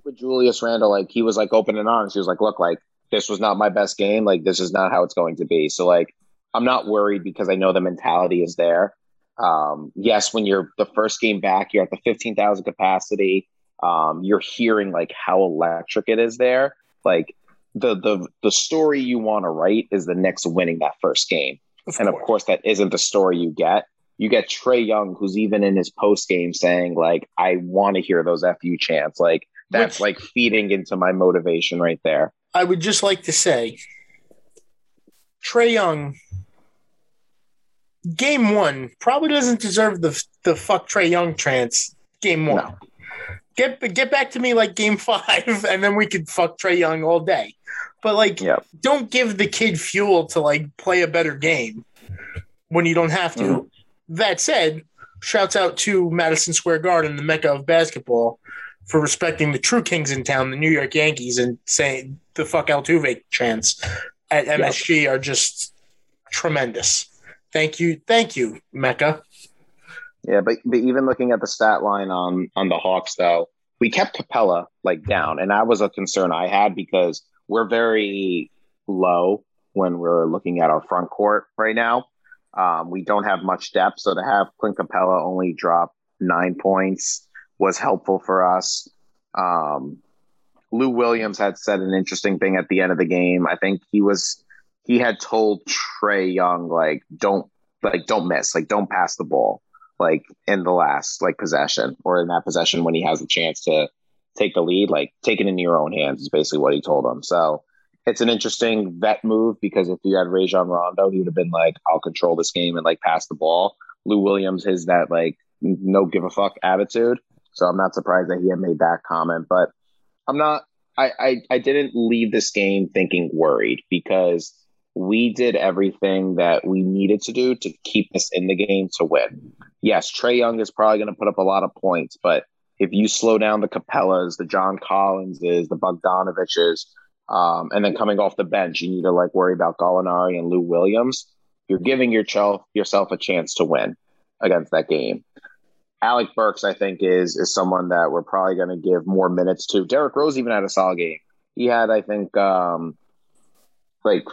With Julius Randle, like he was like open and honest. He was like, "Look, like this was not my best game. Like this is not how it's going to be." So like, I'm not worried because I know the mentality is there. Um, yes, when you're the first game back, you're at the 15,000 capacity. Um, you're hearing like how electric it is there. Like the the the story you want to write is the Knicks winning that first game.
Of
And of
course.
course, that isn't the story you get. You get Trae Young, who's even in his post game saying, like, I want to hear those FU chants. Like, that's
Which-
like feeding into my motivation right there.
I would just like to say, Trae Young, game one probably doesn't deserve the the fuck Trae Young trance. Game one,
No.
get get back to me like game five, and then we could fuck Trae Young all day. But like,
Yep.
don't give the kid fuel to like play a better game when you don't have to.
Mhm.
That said, shouts out to Madison Square Garden, the mecca of basketball, for respecting the true kings in town, the New York Yankees, and saying the fuck Altuve chants at MSG are just tremendous. Thank you, thank you, Mecca.
Yeah, but, but even looking at the stat line on on the Hawks, though, we kept Capela like down, and that was a concern I had because we're very low when we're looking at our front court right now. Um, we don't have much depth, so to have Clint Capela only drop nine points was helpful for us. Um, Lou Williams had said an interesting thing at the end of the game. I think he was he had told Trae Young like don't like don't miss, like don't pass the ball like in the last like possession or in that possession when he has a chance to take the lead, like take it into your own hands is basically what he told him. So it's an interesting vet move because if you had Rajon Rondo, he would have been like, I'll control this game and like pass the ball. Lou Williams is that like no give a fuck attitude. So I'm not surprised that he had made that comment, but I'm not I, I, I didn't leave this game thinking worried because we did everything that we needed to do to keep us in the game to win. Yes, Trae Young is probably going to put up a lot of points, but if you slow down the Capelas, the John Collinses, the Bogdanoviches, um, and then coming off the bench, you need to like worry about Gallinari and Lou Williams. You're giving yourself yourself a chance to win against that game. Alec Burks, I think, is is someone that we're probably going to give more minutes to. Derrick Rose even had a solid game. He had, I think, um, like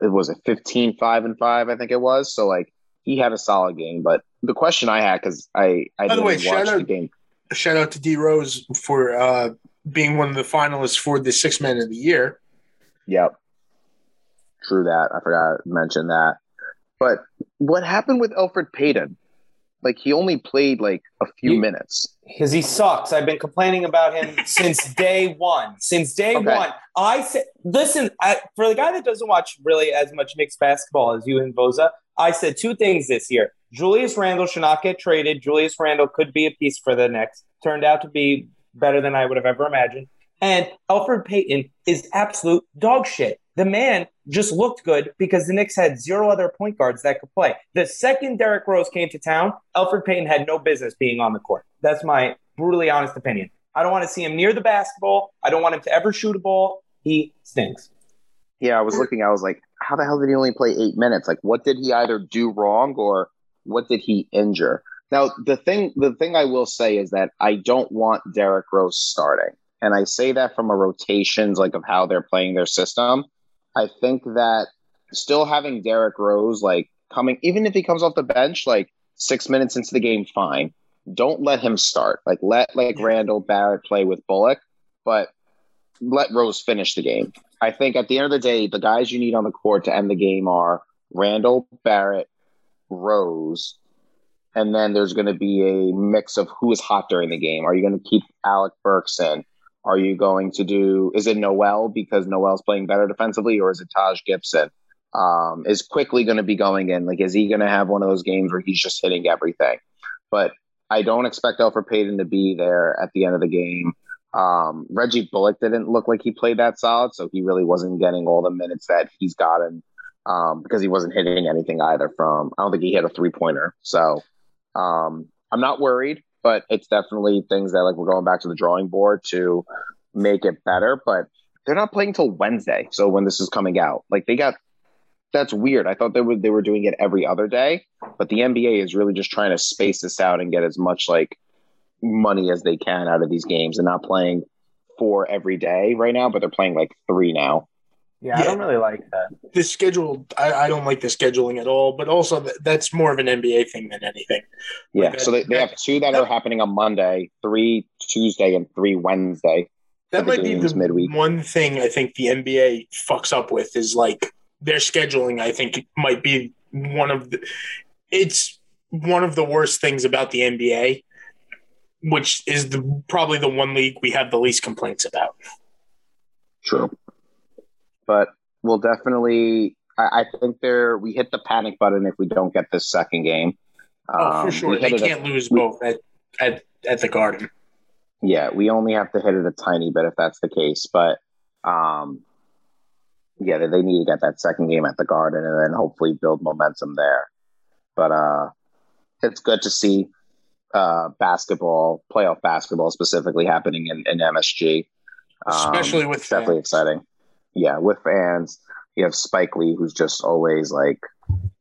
it was it 15, 5 and 5, I think it was. So like he had a solid game. But the question I had, because I, I
By the
didn't
way,
watch
shout
the
out-
game.
Shout out to D Rose for uh, being one of the finalists for the Six Man of the Year.
Yep. True that. I forgot to mention that. But what happened with Elfrid Payton? Like he only played like a few minutes.
because he sucks. I've been complaining about him since day one. Since day
Okay.
one, I said, listen, I, for the guy that doesn't watch really as much Knicks basketball as you and Boza, I said two things this year. Julius Randle should not get traded. Julius Randle could be a piece for the Knicks. Turned out to be better than I would have ever imagined. And Elfrid Payton is absolute dog shit. The man just looked good because the Knicks had zero other point guards that could play. The second Derrick Rose came to town, Elfrid Payton had no business being on the court. That's my brutally honest opinion. I don't want to see him near the basketball. I don't want him to ever shoot a ball. He stinks.
Yeah, I was looking. I was like, how the hell did he only play eight minutes? Like, what did he either do wrong or what did he injure? Now, the thing, the thing I will say is that I don't want Derrick Rose starting, and I say that from a rotations like of how they're playing their system. I think that still having Derrick Rose like coming, even if he comes off the bench like six minutes into the game, fine. Don't let him start. Like let like. Randle Barrett play with Bullock, but let Rose finish the game. I think at the end of the day, the guys you need on the court to end the game are Randle, Barrett, Rose, and then there's going to be a mix of who is hot during the game. Are you going to keep Alec Burks in? Are you going to do? Is it Noel because Noel's playing better defensively, or is it Taj Gibson? um, is quickly going to be going in. Like, is he going to have one of those games where he's just hitting everything? But I don't expect Elfrid Payton to be there at the end of the game. Um, Reggie Bullock didn't look like he played that solid, so he really wasn't getting all the minutes that he's gotten um, because he wasn't hitting anything either. From I don't think he hit a three pointer, so um, I'm not worried, but it's definitely things that like we're going back to the drawing board to make it better. But they're not playing till Wednesday, so when this is coming out, like they got that's weird. I thought they were they were doing it every other day, but the NBA is really just trying to space this out and get as much like money as they can out of these games and not playing four every day right now, but they're playing like three now.
Yeah, yeah. I don't really like that.
The schedule, I, I don't like the scheduling at all, but also th- that's more of an NBA thing than anything.
Yeah, like so they, they have two that, that are happening on Monday, three Tuesday, and three Wednesday.
That might be the midweek. one thing I think the NBA fucks up with is like their scheduling, I think, might be one of the. It's one of the worst things about the NBA, which is the probably the one league we have the least complaints about.
True, but we'll definitely. I, I think there we hit the panic button if we don't get this second game.
Oh, for um, sure, they can't a, lose we, both at, at at the Garden.
Yeah, we only have to hit it a tiny bit if that's the case, but um, yeah, they need to get that second game at the Garden and then hopefully build momentum there. But uh, it's good to see uh, basketball, playoff basketball specifically happening in, in MSG.
Um, Especially with
definitely fans. exciting. Yeah, with fans. You have Spike Lee, who's just always like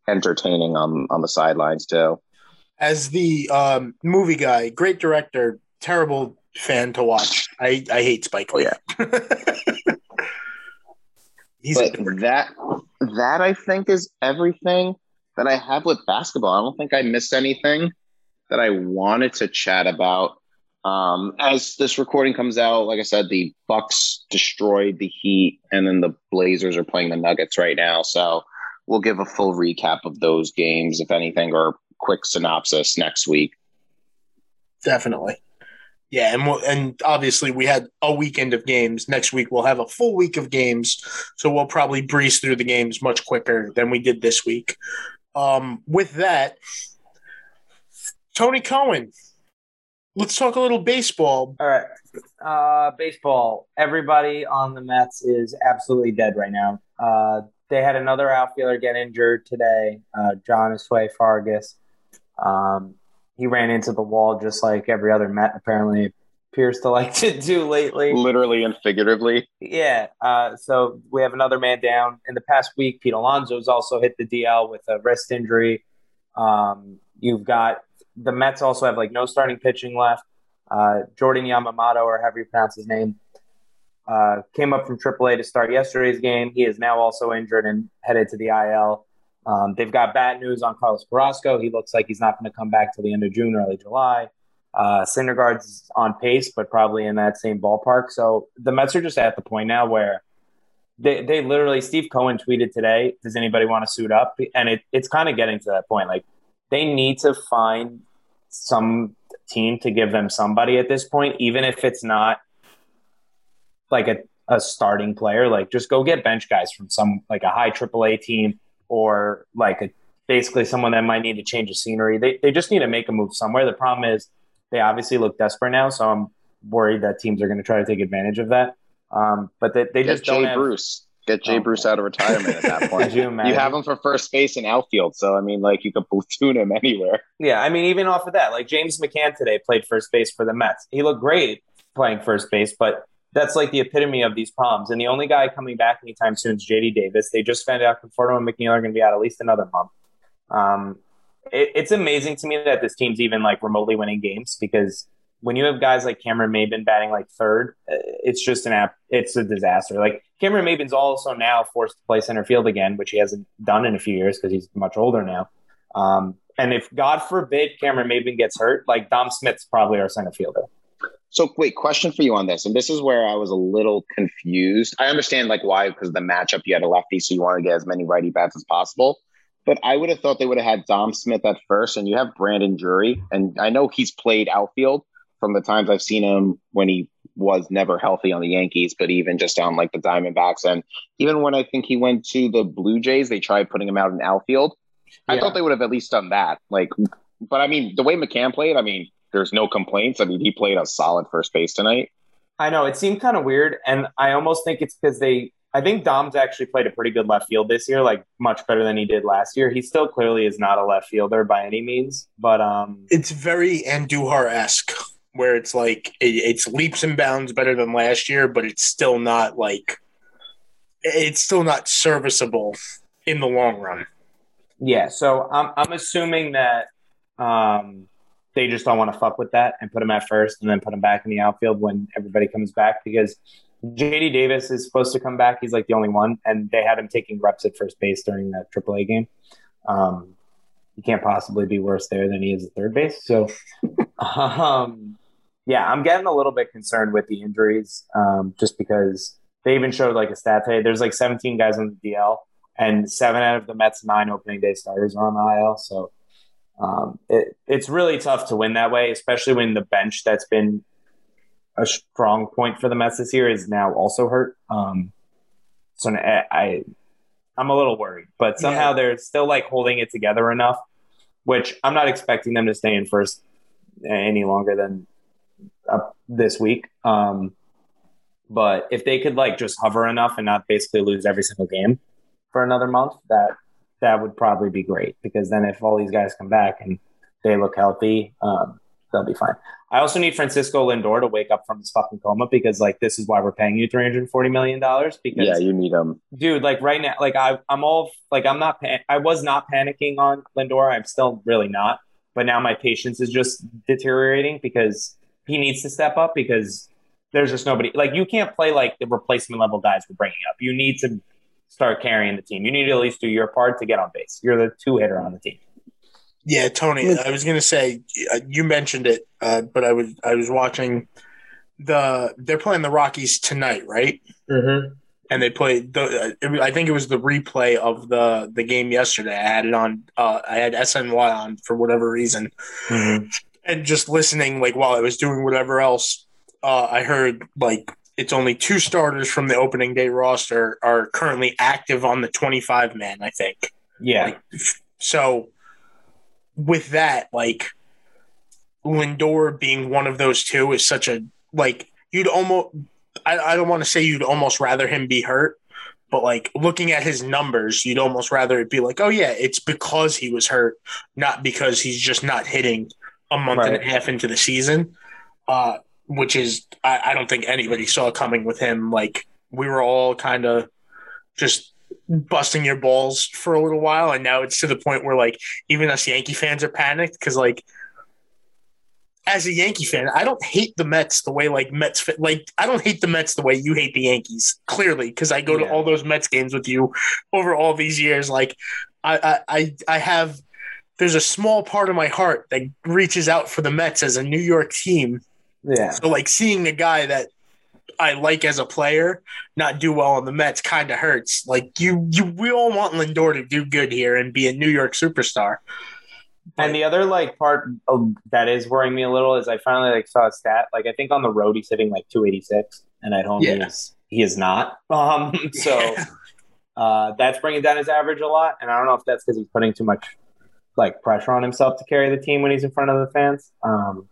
entertaining on on the sidelines too.
As the um, movie guy, great director, terrible fan to watch. I, I hate Spike Lee.
Yeah. He's but that that I think is everything that I have with basketball. I don't think I missed anything that I wanted to chat about. Um, as this recording comes out, like I said, the Bucks destroyed the Heat, and then the Blazers are playing the Nuggets right now. So we'll give a full recap of those games, if anything, or quick synopsis next week.
Definitely. Yeah, and we'll, and obviously we had a weekend of games. Next week we'll have a full week of games, so we'll probably breeze through the games much quicker than we did this week. Um, with that, Tony Cohen, let's talk a little baseball.
All right, uh, baseball. Everybody on the Mets is absolutely dead right now. Uh, they had another outfielder get injured today, uh, Johnny Fargas. Um, he ran into the wall just like every other Met apparently appears to like to do lately.
Literally and figuratively.
Yeah. Uh, so we have another man down. In the past week, Pete Alonso's also hit the DL with a wrist injury. Um, you've got the Mets also have like no starting pitching left. Uh, Jordan Yamamoto, or however you pronounce his name, uh, came up from AAA to start yesterday's game. He is now also injured and headed to the IL. Um, they've got bad news on Carlos Carrasco. He looks like he's not going to come back till the end of June, early July. Uh, Syndergaard's on pace, but probably in that same ballpark. So the Mets are just at the point now where they, they literally, Steve Cohen tweeted today, does anybody want to suit up? And it, it's kind of getting to that point. Like they need to find some team to give them somebody at this point, even if it's not like a, a starting player. Like just go get bench guys from some, like a high AAA team or like a, basically someone that might need to change the scenery. They, they just need to make a move somewhere. The problem is they obviously look desperate now, so I'm worried that teams are going to try to take advantage of that. Um, but they, they just
Jay
don't
have, Bruce. Get Jay oh, Bruce out of retirement at that point. you, you, have him for first base and outfield, so I mean, like you could platoon him anywhere.
Yeah, I mean, even off of that, like James McCann today played first base for the Mets. He looked great playing first base, but that's like the epitome of these problems. And the only guy coming back anytime soon is JD Davis. They just found out Conforto and McNeil are going to be out at least another month. Um, it, it's amazing to me that this team's even like remotely winning games because when you have guys like Cameron Maybin batting like third, uh, it's just an app. It's a disaster. Like Cameron Maybin's also now forced to play center field again, which he hasn't done in a few years because he's much older now. Um, and if God forbid Cameron Maybin gets hurt, like Dom Smith's probably our center fielder.
So, wait, question for you on this, and this is where I was a little confused. I understand like why, because the matchup you had a lefty, so you want to get as many righty bats as possible. But I would have thought they would have had Dom Smith at first, and you have Brandon Drury, and I know he's played outfield from the times I've seen him when he was never healthy on the Yankees, but even just on like the Diamondbacks. And even when I think he went to the Blue Jays, they tried putting him out in outfield. I thought they would have at least done that. Like, but I mean, the way McCann played, I mean, there's no complaints. I mean, he played a solid first base tonight.
I know it seemed kind of weird, and I almost think it's because they. I think Dom's actually played a pretty good left field this year, like much better than he did last year. He still clearly is not a left fielder by any means, but um,
It's very Andujar esque, where it's like it, it's leaps and bounds better than last year, but it's still not like it's still not serviceable in the long run.
yeah. So I'm I'm assuming that um, they just don't want to fuck with that and put him at first, and then put him back in the outfield when everybody comes back because JD Davis is supposed to come back. He's like the only one, and they had him taking reps at first base during that AAA game. Um, he can't possibly be worse there than he is at third base. So, um, yeah, I'm getting a little bit concerned with the injuries, um, just because they even showed like a stat today. There's like 17 guys on the DL, and seven out of the Mets' nine opening day starters are on the IL. So, um, it, it's really tough to win that way, especially when the bench that's been a strong point for the Mets this year is now also hurt. Um, so I, I I'm a little worried, but somehow
Yeah.
they're still like holding it together enough, which I'm not expecting them to stay in first any longer than uh, this week. Um, but if they could like just hover enough and not basically lose every single game for another month, that that would probably be great because then if all these guys come back and they look healthy, um, they'll be fine. I also need Francisco Lindor to wake up from his fucking coma because like this is why we're paying you three hundred forty million dollars because
Yeah, you need him.
dude, like right now, like I, I'm all like I'm not, pan- I was not panicking on Lindor. I'm still really not, but now my patience is just deteriorating because he needs to step up because there's just nobody. Like you can't play like the replacement level guys we're bringing up. You need to start carrying the team. You need to at least do your part to get on base. You're the two hitter on the team.
Yeah, Tony, I was gonna say uh, you mentioned it, uh, but I was I was watching the they're playing the Rockies tonight, right?
Mm-hmm.
And they played the uh, it, was- I think it was the replay of the the game yesterday. I had it on uh, I had SNY on for whatever reason,
Mm-hmm.
And just listening like while I was doing whatever else, uh, I heard like it's only two starters from the opening day roster are currently active on the 25 man, I think.
Yeah.
Like, so with that, like Lindor being one of those two is such a like you'd almost I, I don't want to say you'd almost rather him be hurt, but like looking at his numbers, you'd almost rather it be like, oh yeah, it's because he was hurt, not because he's just not hitting a month and a half into the season. Uh, which is I, I don't think anybody saw coming with him. Like we were all kind of just busting your balls for a little while, and now it's to the point where like even us Yankee fans are panicked because like as a Yankee fan, I don't hate the Mets the way like Mets fa- like I don't hate the Mets the way you hate the Yankees clearly because I go to all those Mets games with you over all these years. Like I I I, I have. There's a small part of my heart that reaches out for the Mets as a New York team.
Yeah.
So like seeing a guy that I like as a player not do well on the Mets kind of hurts. Like you, you, we all want Lindor to do good here and be a New York superstar.
And the other like part of, that is worrying me a little is I finally like saw a stat. Like I think on the road he's hitting like 286, and at home he
Yeah.
is he is not. Um, so uh, that's bringing down his average a lot. And I don't know if that's because he's putting too much like pressure on himself to carry the team when he's in front of the fans. Um,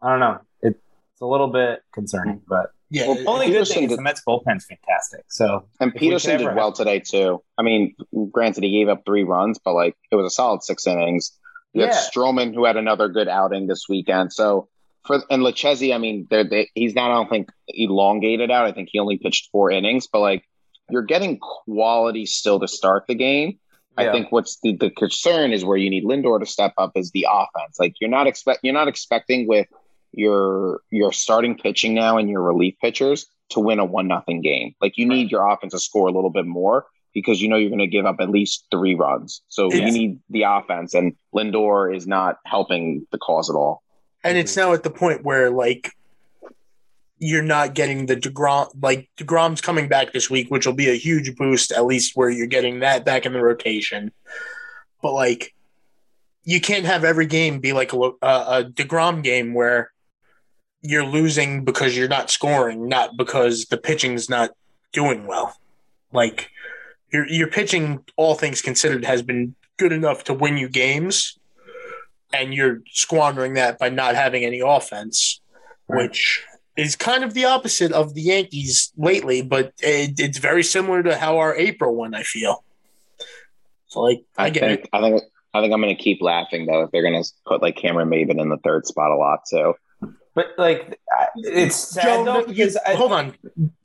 I don't know. It, it's a little bit concerning, but
yeah,
Well,
only good
Peterson
thing is
did-
the Mets bullpen's fantastic. So
And
If we
Peterson did well
have-
today too. I mean, granted he gave up three runs, but like it was a solid six innings. You had
Yeah.
Stroman who had another good outing this weekend. So for and Lucchesi, I mean, they're, they, he's not I don't think elongated out. I think he only pitched four innings, but like you're getting quality still to start the game. I think what's the, the concern is where you need Lindor to step up is the offense. Like you're not expect you're not expecting with your your starting pitching now and your relief pitchers to win a one nothing game. Like you need your offense to score a little bit more because you know you're going to give up at least three runs. So you need the offense, and Lindor is not helping the cause at all.
and it's now at the point where like you're not getting the Degrom like Degrom's coming back this week, which will be a huge boost at least where you're getting that back in the rotation. But like, you can't have every game be like a, a, Degrom game where you're losing because you're not scoring, not because the pitching's not doing well. Like your your pitching, all things considered, has been good enough to win you games, and you're squandering that by not having any offense,
Right.
which is kind of the opposite of the Yankees lately. But it, it's very similar to how our April went. I feel. So like I,
I,
get
think
it.
I think I think I'm going to keep laughing though if they're going to put like Cameron Maybin in the third spot a lot too.
But like, it's sad
Joe,
though
no,
because
you-
I,
hold on,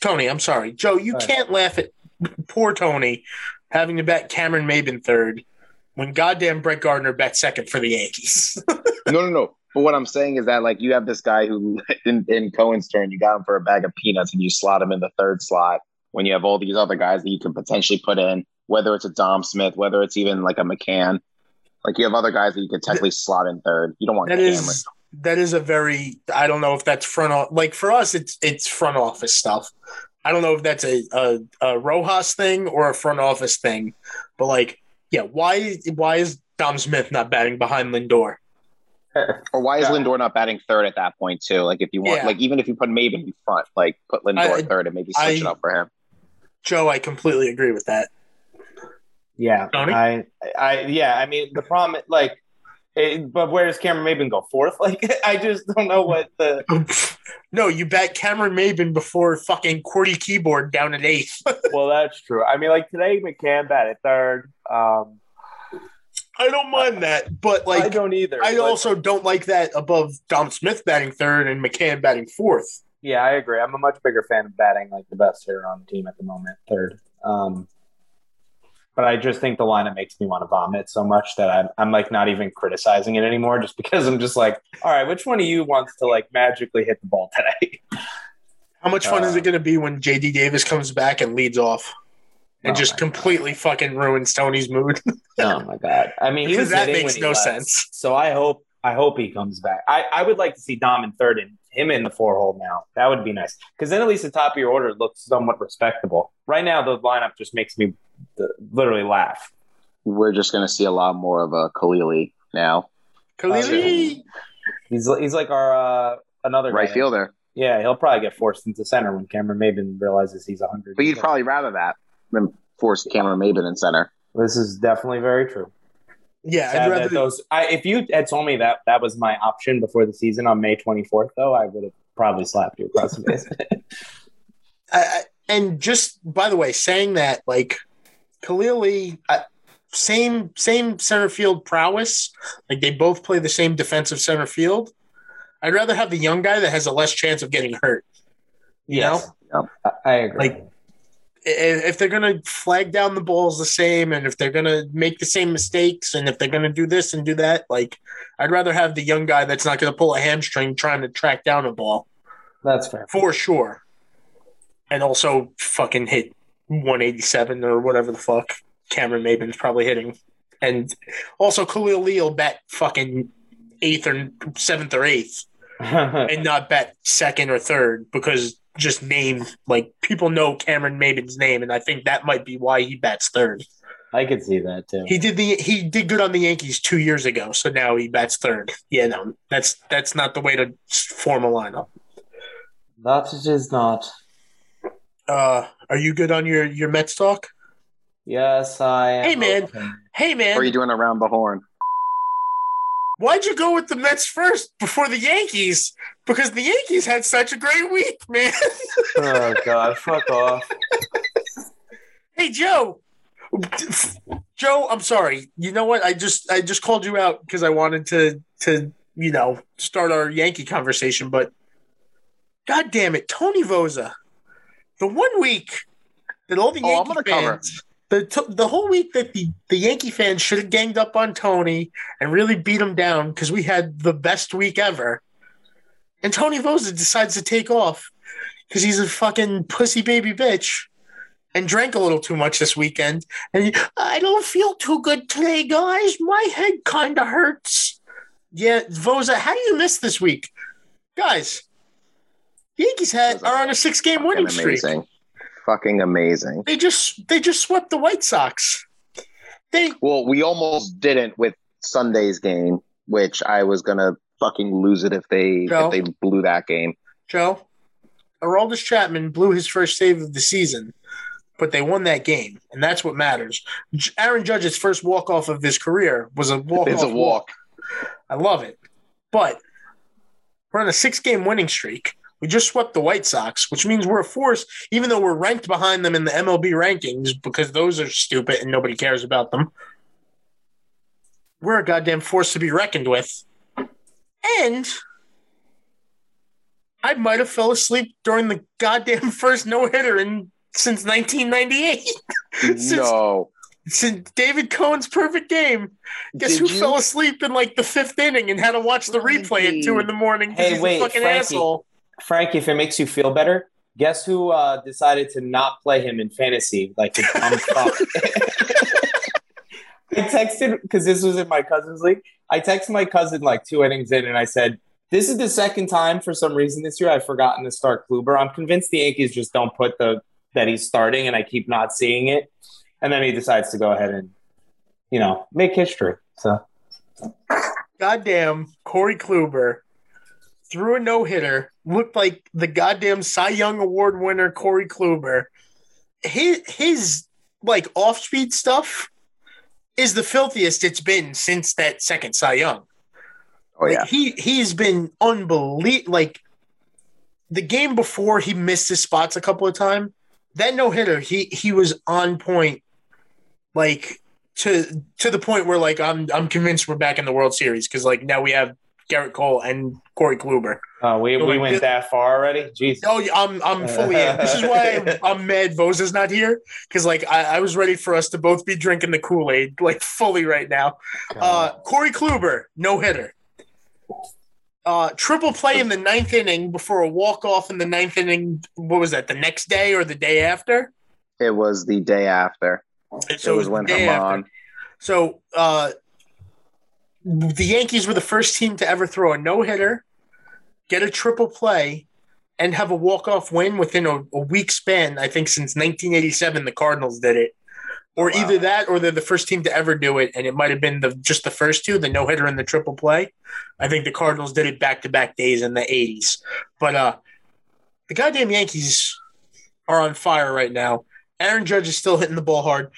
Tony. I'm sorry, Joe. You can't laugh at poor Tony having to bet Cameron Maybin third when goddamn Brett Gardner bet second for the Yankees.
no, no, no. But what I'm saying is that like you have this guy who in, in Cohen's turn, you got him for a bag of peanuts and you slot him in the third slot when you have all these other guys that you can potentially put in, whether it's a Dom Smith, whether it's even like a McCann. Like you have other guys that you could technically slot in third. You don't want
that is that is a very I don't know if that's front o- like for us it's it's front office stuff. I don't know if that's a, a, a Rojas thing or a front office thing, but like yeah, why why is Dom Smith not batting behind Lindor?
Or why is
Yeah.
Lindor not batting third at that point too? Like if you want,
Yeah.
like even if you put Maybin in front, like put Lindor
I-
third and maybe switch
I-
it up for him.
Joe, I completely agree with that.
yeah,
Tony?
I, I, yeah, I mean the problem, like, it, but where does Cameron Maybin go fourth? Like, I just don't know what the.
no, you bet Cameron Maybin before fucking QWERTY keyboard down at eighth.
Well, that's true. I mean, like today McCann batted third. Um,
I don't mind that, but like
I don't either.
I
but-
also don't like that above Dom Smith batting third and McCann batting fourth.
Yeah, I agree. I'm a much bigger fan of batting like the best hitter on the team at the moment, third. Um, but I just think the lineup makes me want to vomit so much that I'm, I'm like not even criticizing it anymore, just because I'm just like, all right, which one of you wants to like magically hit the ball today?
How much fun is
Uh,
it going to be when JD Davis comes back and leads off and
Oh
just
my
completely fucking ruins Tony's mood?
oh my god! I mean, he was
that makes no
left.
sense.
So I hope I hope he comes back. I, I would like to see Dom in third and him in the four hole now. That would be nice because then at least the top of your order looks somewhat respectable. Right now, the lineup just makes me uh, literally laugh.
We're just going to see a lot more of a Khalil Lee now,
Khalil Lee,
He's he's like our uh, another
right
guy.
fielder.
Yeah, he'll probably get forced into center when Cameron Maybin realizes he's 100.
But you'd probably rather that than force Cameron Maybin in center.
This is definitely very true.
yeah,
Sad
I'd rather.
those. I, if you had told me that that was my option before the season on May 24th, though, I would have probably slapped you across the face.
I, I, and just by the way, saying that, like Khalil Lee, I, same same center field prowess. Like they both play the same defensive center field. I'd rather have the young guy that has a less chance of getting hurt. You
Yes.
Yep.
I, I agree.
Like, I- If they're gonna flag down the balls the same, and if they're gonna make the same mistakes, and if they're gonna do this and do that, like I'd rather have the young guy that's not gonna pull a hamstring trying to track down a ball.
That's fair.
for sure, and also fucking hit 187 or whatever the fuck Cameron Maybin's probably hitting, and also Khalil Lee will bet fucking eighth or seventh or eighth, and not bet second or third because just name like people know Cameron Maybin's name, and I think that might be why he bats third.
I could see that too.
He did the he did good on the Yankees two years ago, so now he bats third. Yeah, no, that's that's not the way to form a lineup.
that it is not.
Uh, are you good on your your Mets talk?
Yes, I am.
Hey, man.
okay.
Hey man,
Or are you doing around the horn?
Why'd you go with the Mets first before the Yankees? Because the Yankees had such a great week, man.
oh god, fuck off.
hey Joe, Joe, I'm sorry. You know what? I just I just called you out because I wanted to to you know start our Yankee conversation, but God damn it, Tony Voza, the one week that all the
Oh, I'm
Yankee
gonna cover.
fans. The, t- the whole week that the, the Yankee fans should have ganged up on Tony and really beat him down because we had the best week ever. And Tony Voza decides to take off because he's a fucking pussy baby bitch and drank a little too much this weekend. And he, I don't feel too good today, guys. My head kind of hurts. Yeah, Voza, how do you miss this week, guys? Yankees had are on a six game winning streak.
amazing. Fucking amazing.
They just they just swept the White Sox. They
Well, we almost didn't with Sunday's game, which I was gonna fucking lose it if they
Joe?
if they blew that game.
Joe, Aroldis Chapman blew his first save of the season, but they won that game, and that's what matters. Aaron Judge's first walk off of his career was a walk.
It's a walk.
I love it, but we're on a six game winning streak. We just swept the White Sox, which means we're a force, even though we're ranked behind them in the MLB rankings because those are stupid and nobody cares about them. We're a goddamn force to be reckoned with. And I might have fell asleep during the goddamn first no hitter in since 1998. Since-
no.
Since David Cone's perfect game. Guess
Did
who
you-
fell asleep in like the fifth inning and had to watch the replay at two in the morning?
Hey,
he's
wait,
a fucking
Frankie.
asshole.
Frank, if it makes you feel better, guess who uh, decided to not play him in fantasy? Like. I texted because this was in my cousin's league. I texted my cousin like two innings in, and I said, "This is the second time for some reason this year I've forgotten to start Kluber. I'm convinced the Yankees just don't put the that he's starting, and I keep not seeing it. And then he decides to go ahead and, you know, make history. So
Goddamn Corey Kluber threw a no hitter, looked like the goddamn Cy Young Award winner Corey Kluber. His his like off speed stuff is the filthiest it's been since that second Cy Young.
Oh
Like,
yeah.
he he's been unbelievable. Like the game before, he missed his spots a couple of times. That no hitter, he he was on point. Like to to the point where like I'm I'm convinced we're back in the World Series because like now we have Gerrit Cole and Corey Kluber.
uh, we,
So,
we
like,
went that far already. Jesus.
Oh, yeah, I'm I'm fully in. This is why I'm, I'm mad Voza's not here because like I, I was ready for us to both be drinking the Kool Aid like fully right now. Uh, Corey Kluber, no hitter. Uh, triple play in the ninth inning before a walk off in the ninth inning. What was that? The next day or the day after?
It was the day after.
So
it was when
the day after.
Germán.
So uh, the Yankees were the first team to ever throw a no hitter, get a triple play, and have a walk off win within a, a week span. I think since 1987, the Cardinals did it. Or
Wow.
either that, or they're the first team to ever do it, and it might have been the just the first two, the no hitter and the triple play. I think the Cardinals did it back to back days in the 80s. But uh, the goddamn Yankees are on fire right now. Aaron Judge is still hitting the ball hard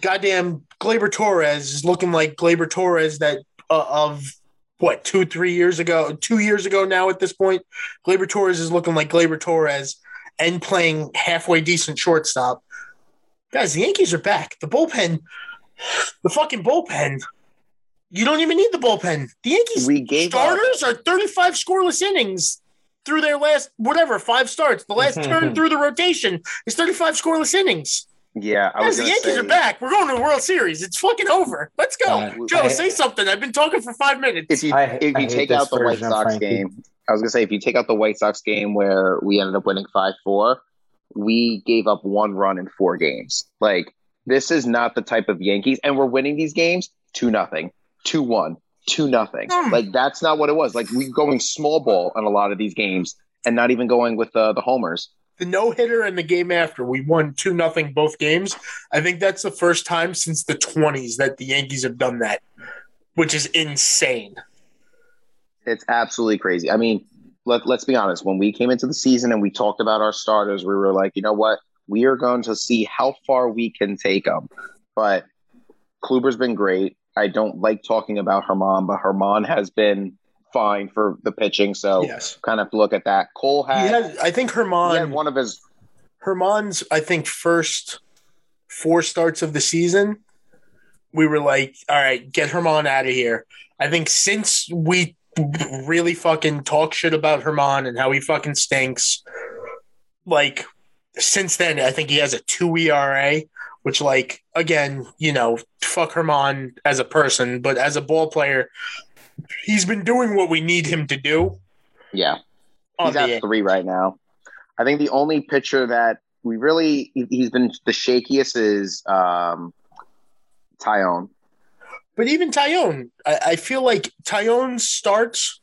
goddamn Gleyber Torres is looking like Gleyber Torres that uh, of what two three years ago two years ago now at this point? Gleyber Torres is looking like Gleyber Torres and playing halfway decent shortstop. Guys the Yankees are back. The bullpen the fucking bullpen. You don't even need the bullpen. The Yankees
gave up.
starters are 35 scoreless innings through their last whatever five starts. The last turn through the rotation is 35 scoreless innings
Yeah, I
Guys,
was
the Yankees
say,
are back. We're going to the World Series. It's fucking over. Let's go.
Uh,
Joe,
I-
say something. I've been talking for five minutes.
If you
I-
if you
hate
take out the White Sox
Frankie.
game, I was gonna say if you take out the White Sox game where we ended up winning five four, we gave up one run in four games. Like this is not the type of Yankees, and we're winning these games two nothing, two one, two nothing.
Hmm.
Like that's not what it was. Like we going small ball on a lot of these games, and not even going with uh, the homers.
The no hitter and the game after, we won 2 nothing both games. I think that's the first time since the 20s that the Yankees have done that, which is insane.
It's absolutely crazy. I mean, let, let's be honest. When we came into the season and we talked about our starters, we were like, you know what? We are going to see how far we can take them. But Kluber's been great. I don't like talking about Germán, but Germán has been fine for the pitching. So
yes.
kind of look at that. Cole had,
had, I think Germán,
one of his.
Germán's, I think, first four starts of the season, we were like, all right, get Germán out of here. I think since we really fucking talk shit about Germán and how he fucking stinks, like, since then, I think he has a two ERA, which, like, again, you know, fuck Germán as a person, but as a ball player, he's been doing what we need him to do.
Yeah, he's at three right now. I think the only pitcher that we really he- he's been the shakiest is um, Taillon.
But even Taillon, I, I feel like Taillon's starts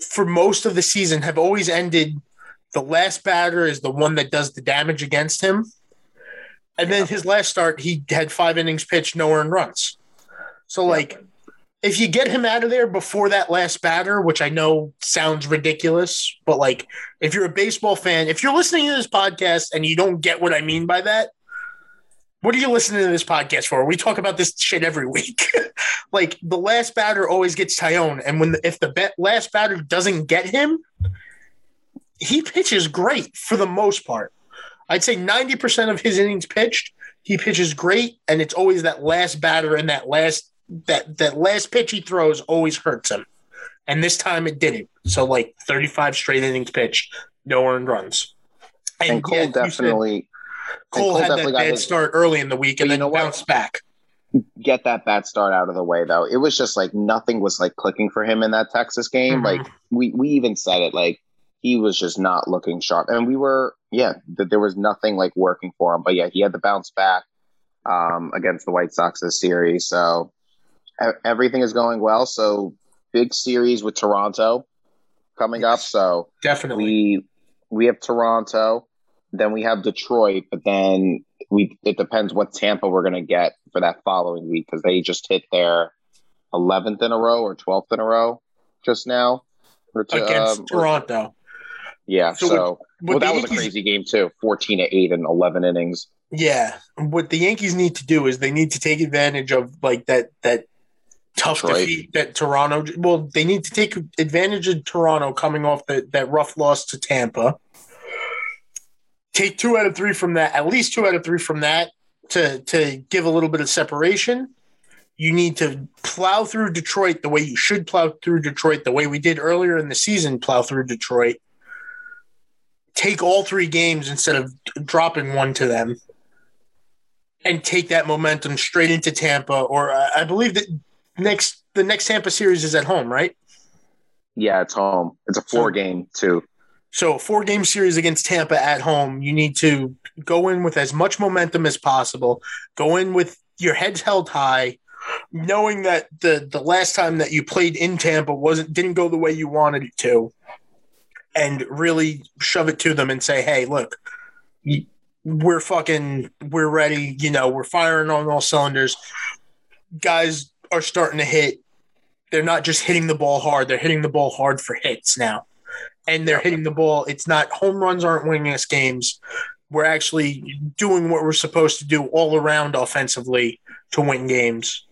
for most of the season have always ended. The last batter is the one that does the damage against him. And then his last start, he had five innings pitched, no earned runs. So, like, if you get him out of there before that last batter, which I know sounds ridiculous, but like if you're a baseball fan, if you're listening to this podcast and you don't get what I mean by that, what are you listening to this podcast for? We talk about this shit every week. like the last batter always gets Taillon, and when the, if the last batter doesn't get him, he pitches great for the most part. I'd say 90% of his innings pitched, he pitches great, and it's always that last batter and that last that that last pitch he throws always hurts him. And this time it didn't. So like 35 straight innings pitched, no earned runs.
And, and Cole yeah, definitely
Cole, Cole had that bad his, start early in the week and then bounced back.
Get that bad start out of the way though. It was just like nothing was like clicking for him in that Texas game. Mm-hmm. Like we we even said it like he was just not looking sharp. And we were yeah, that there was nothing like working for him. But yeah, he had to bounce back um, against the White Sox this series. So everything is going well. So big series with Toronto coming yes, up. So
definitely
we we have Toronto, then we have Detroit, but then we it depends what Tampa we're gonna get for that following week because they just hit their eleventh in a row or twelfth in a row just now
to, against um, Toronto.
Yeah, so, so what, what well, that was Yankees, a crazy game too. Fourteen to eight and eleven innings.
Yeah, what the Yankees need to do is they need to take advantage of like that that tough Detroit. defeat that Toronto. Well, they need to take advantage of Toronto coming off the, that rough loss to Tampa. Take two out of three from that, at least two out of three from that to to give a little bit of separation. You need to plow through Detroit the way you should plow through Detroit, the way we did earlier in the season, plow through Detroit. Take all three games instead of dropping one to them and take that momentum straight into Tampa. Or uh, I believe that next the next Tampa series is at home, right?
Yeah, it's home. It's a four so, game too.
So four game series against Tampa at home. You need to go in with as much momentum as possible. Go in with your heads held high, knowing that the the last time that you played in Tampa wasn't didn't go the way you wanted it to, and really shove it to them and say, "Hey, look." We're fucking, we're ready. You know, we're firing on all cylinders. Guys, are starting to hit. They're not just hitting the ball hard; they're hitting the ball hard for hits now, and they're hitting the ball. It's not home runs aren't winning us games. We're actually doing what we're supposed to do all around offensively to win games.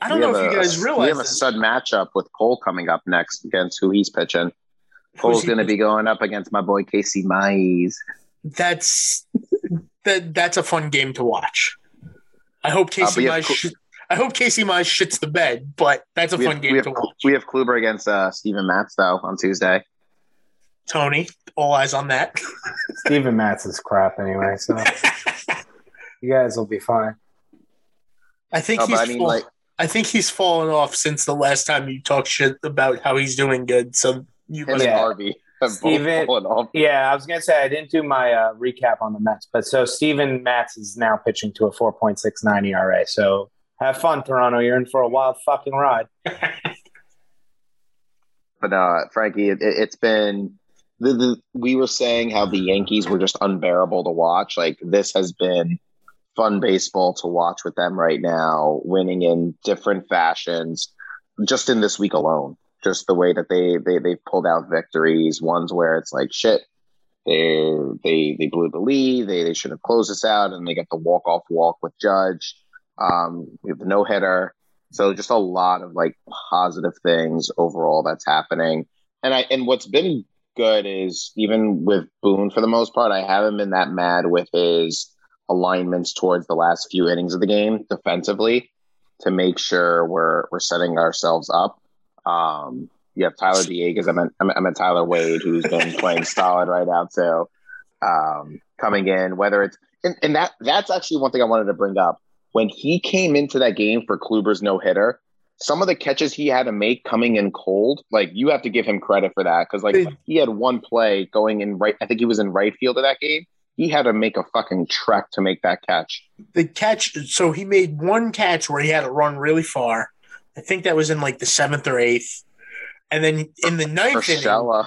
I don't know if you guys realize
we have a stud matchup with Cole coming up next against who he's pitching. Cole's going to be going up against my boy Casey Mize.
That's that. That's a fun game to watch. I hope Casey uh, Mize. I hope Casey Mize shits the bed, but that's a we fun
have,
game
have,
to watch.
We have Kluber against uh, Steven Matz though on Tuesday.
Tony, all eyes on that.
Steven Matz is crap anyway, so you guys will be fine.
I think he's. I, mean, fall- like, I think he's fallen off since the last time you talked shit about how he's doing good. So you
must. Yeah. Harvey.
Steven, yeah, I was gonna say I didn't do my uh, recap on the Mets, but so Steven Matz is now pitching to a 4.69 ERA. So have fun, Toronto. You're in for a wild fucking ride.
but uh, Frankie, it, has been the, the, we were saying how the Yankees were just unbearable to watch. Like this has been fun baseball to watch with them right now, winning in different fashions, just in this week alone just the way that they they they pulled out victories. Ones where it's like shit, they they they blew the lead. They they should have closed this out, and they get the walk off walk with Judge. Um, we have the no hitter. So just a lot of like positive things overall that's happening. And I and what's been good is even with Boone for the most part, I haven't been that mad with his alignments towards the last few innings of the game defensively to make sure we're we're setting ourselves up um, you have Tyler Dieguez. I meant, I meant Tyler Wade, who's been playing solid right now So Um, coming in, whether it's and, and that that's actually one thing I wanted to bring up. When he came into that game for Kluber's no hitter, some of the catches he had to make coming in cold, like you have to give him credit for that because like he had one play going in right. I think he was in right field of that game. He had to make a fucking trek to make that catch.
The catch, so he made one catch where he had to run really far, I think that was in like the seventh or eighth. And then in the ninth inning,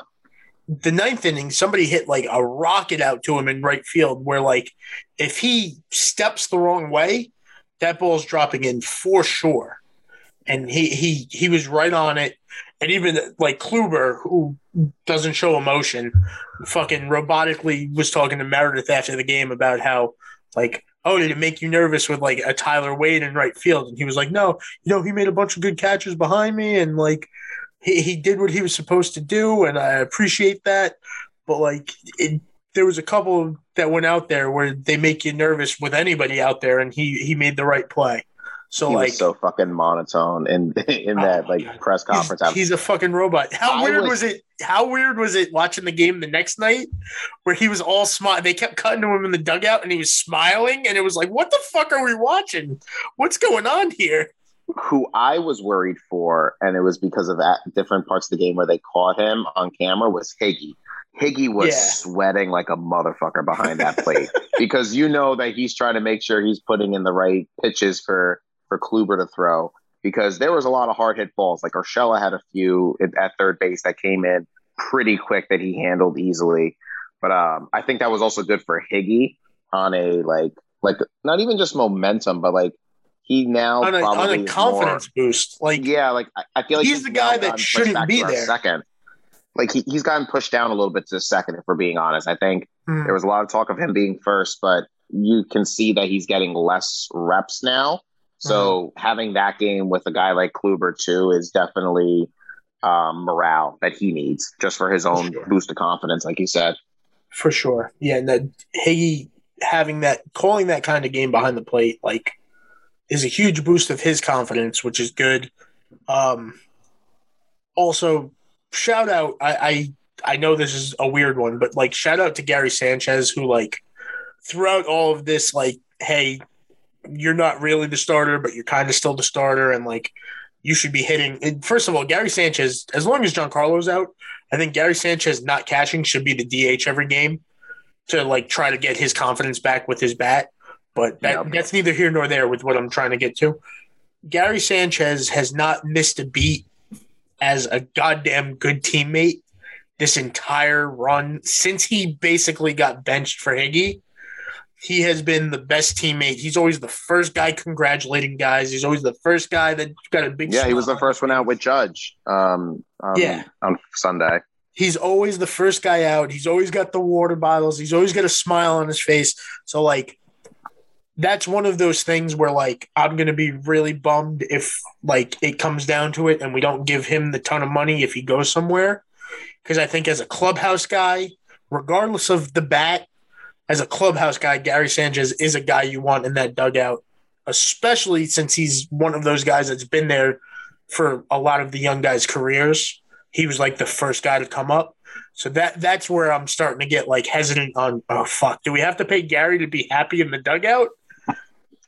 the ninth inning, somebody hit like a rocket out to him in right field where like if he steps the wrong way, that ball's dropping in for sure. and he he he was right on it. And even like Kluber, who doesn't show emotion, fucking robotically was talking to Meredith after the game about how like oh, did it make you nervous with like a Tyler Wade in right field? And he was like, no, you know, he made a bunch of good catches behind me and like he, he did what he was supposed to do. And I appreciate that. But like, it, there was a couple that went out there where they make you nervous with anybody out there, and he he made the right play. So
he
like,
so fucking monotone in in
Oh
that
my
like
God.
press conference.
He's, he's a fucking robot. How
I
weird
was-
was, it? How weird was it watching the game the next night where he was all smile? They kept cutting to him in the dugout and he was smiling, and it was like, what the fuck are we watching? What's going on here?
who I was worried for, and it was because of different parts of the game where they caught him on camera was Higgy. Higgy was
Yeah.
sweating like a motherfucker behind that plate because you know that he's trying to make sure he's putting in the right pitches for for Kluber to throw. Because there was a lot of hard hit balls. Like Urshela had a few at at third base that came in pretty quick that he handled easily. But um, I think that was also good for Higgy on a like like not even just momentum, but like he now
On a, on a confidence boost, like
yeah, like I, I feel like
He's the guy that shouldn't be there.
Second, like he, he's gotten pushed down a little bit to the second. If we're being honest, I think
hmm,
there was a lot of talk of him being first, but you can see that he's getting less reps now. So
Mm-hmm.
having that game with a guy like Kluber too is definitely um, morale that he needs just for his own
Sure.
boost of confidence, like you said.
for sure. Yeah, and that Higgy having that calling that kind of game behind the plate, like, is a huge boost of his confidence, which is good. Um, also, shout out. I, I I know this is a weird one, but like, shout out to Gary Sanchez, who like throughout all of this, like, hey, you're not really the starter, but you're kind of still the starter, and like, you should be hitting. And first of all, Gary Sanchez, as long as Giancarlo's out, I think Gary Sanchez not catching should be the DH every game to like try to get his confidence back with his bat. But that,
Yep.
that's neither here nor there with what I'm trying to get to. Gary Sanchez has not missed a beat as a goddamn good teammate this entire run since he basically got benched for Higgy. He has been the best teammate. He's always the first guy congratulating guys. He's always the first guy that got a big.
Yeah, he was the first one out with Judge. Um, um,
Yeah.
on Sunday.
He's always the first guy out. He's always got the water bottles. He's always got a smile on his face. So like that's one of those things where like I'm to be really bummed if like it comes down to it and we don't give him the ton of money if he goes somewhere because I think as a clubhouse guy, regardless of the bat, as a clubhouse guy, Gary Sanchez is a guy you want in that dugout, especially since he's one of those guys that's been there for a lot of the young guys' careers. He was like the first guy to come up. So that that's where I'm starting to get like hesitant on oh fuck, do we have to pay Gary to be happy in the dugout?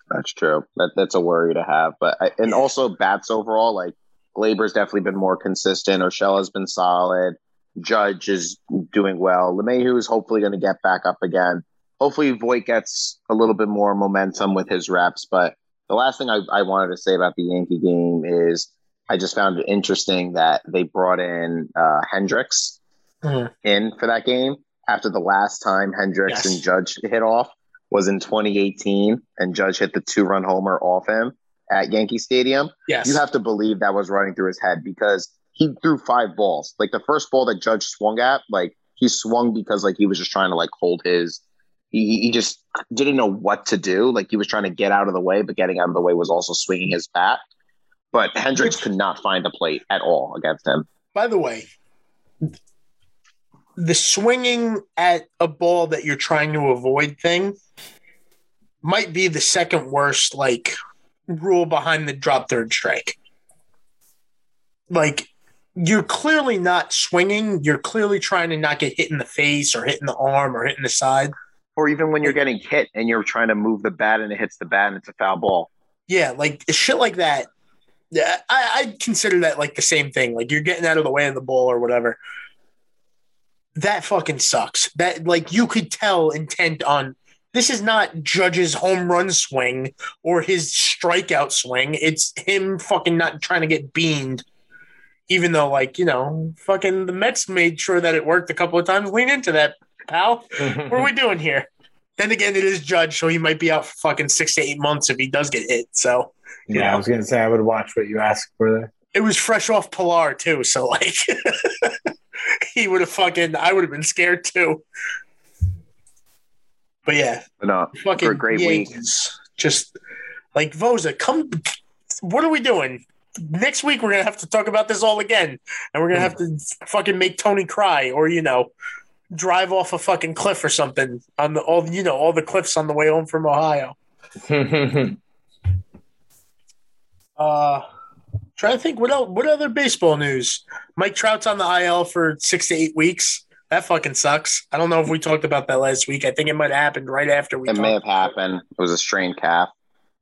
That's true. That that's a worry to have. But I, and
Yeah.
also bats overall, like Gleyber's definitely been more consistent. Urshela's been solid. Judge is doing well. LeMahieu is hopefully going to get back up again. Hopefully Voit gets a little bit more momentum with his reps. But the last thing I, I wanted to say about the Yankee game is I just found it interesting that they brought in uh, Hendriks
Mhm.
in for that game after the last time Hendriks
Yes.
and Judge hit off was in 2018, and Judge hit the two run homer off him at Yankee Stadium.
Yes.
You have to believe that was running through his head because he threw five balls. Like the first ball that Judge swung at, like he swung because like he was just trying to like hold his. He, he just didn't know what to do. Like he was trying to get out of the way, but getting out of the way was also swinging his bat. But Hendriks
Which-
could not find a plate at all against him.
By the way, the swinging at a ball that you're trying to avoid thing might be the second worst like rule behind the drop third strike. Like you're clearly not swinging, you're clearly trying to not get hit in the face or hit in the arm or hit in the side.
Or even when you're getting hit and you're trying to move the bat and it hits the bat and it's a foul ball.
Yeah, like shit like that. Yeah, I, I consider that like the same thing. Like you're getting out of the way of the ball or whatever. That fucking sucks. That like you could tell intent on this is not Judge's home run swing or his strikeout swing. It's him fucking not trying to get beamed. Even though, like, you know, fucking the Mets made sure that it worked a couple of times. Lean into that, pal. What are we doing here? Then again, it is Judge, so he might be out for fucking six to eight months if he does get hit. So
Yeah, I was gonna say I would watch what you asked for there.
It was fresh off Pillar too, so like he would have fucking I would have been scared too. But yeah,
no,
fucking
For a great week.
Yankees. Just like Voza, come. What are we doing? Next week we're gonna have to talk about this all again, and we're gonna have to fucking make Tony cry, or you know, drive off a fucking cliff or something on the all you know all the cliffs on the way home from Ohio. Uh, trying to think what else, what other baseball news? Mike Trout's on the IL for six to eight weeks. That fucking sucks. I don't know if we talked about that last week. I think it might have happened right after we.
it may have happened. It was a strained calf.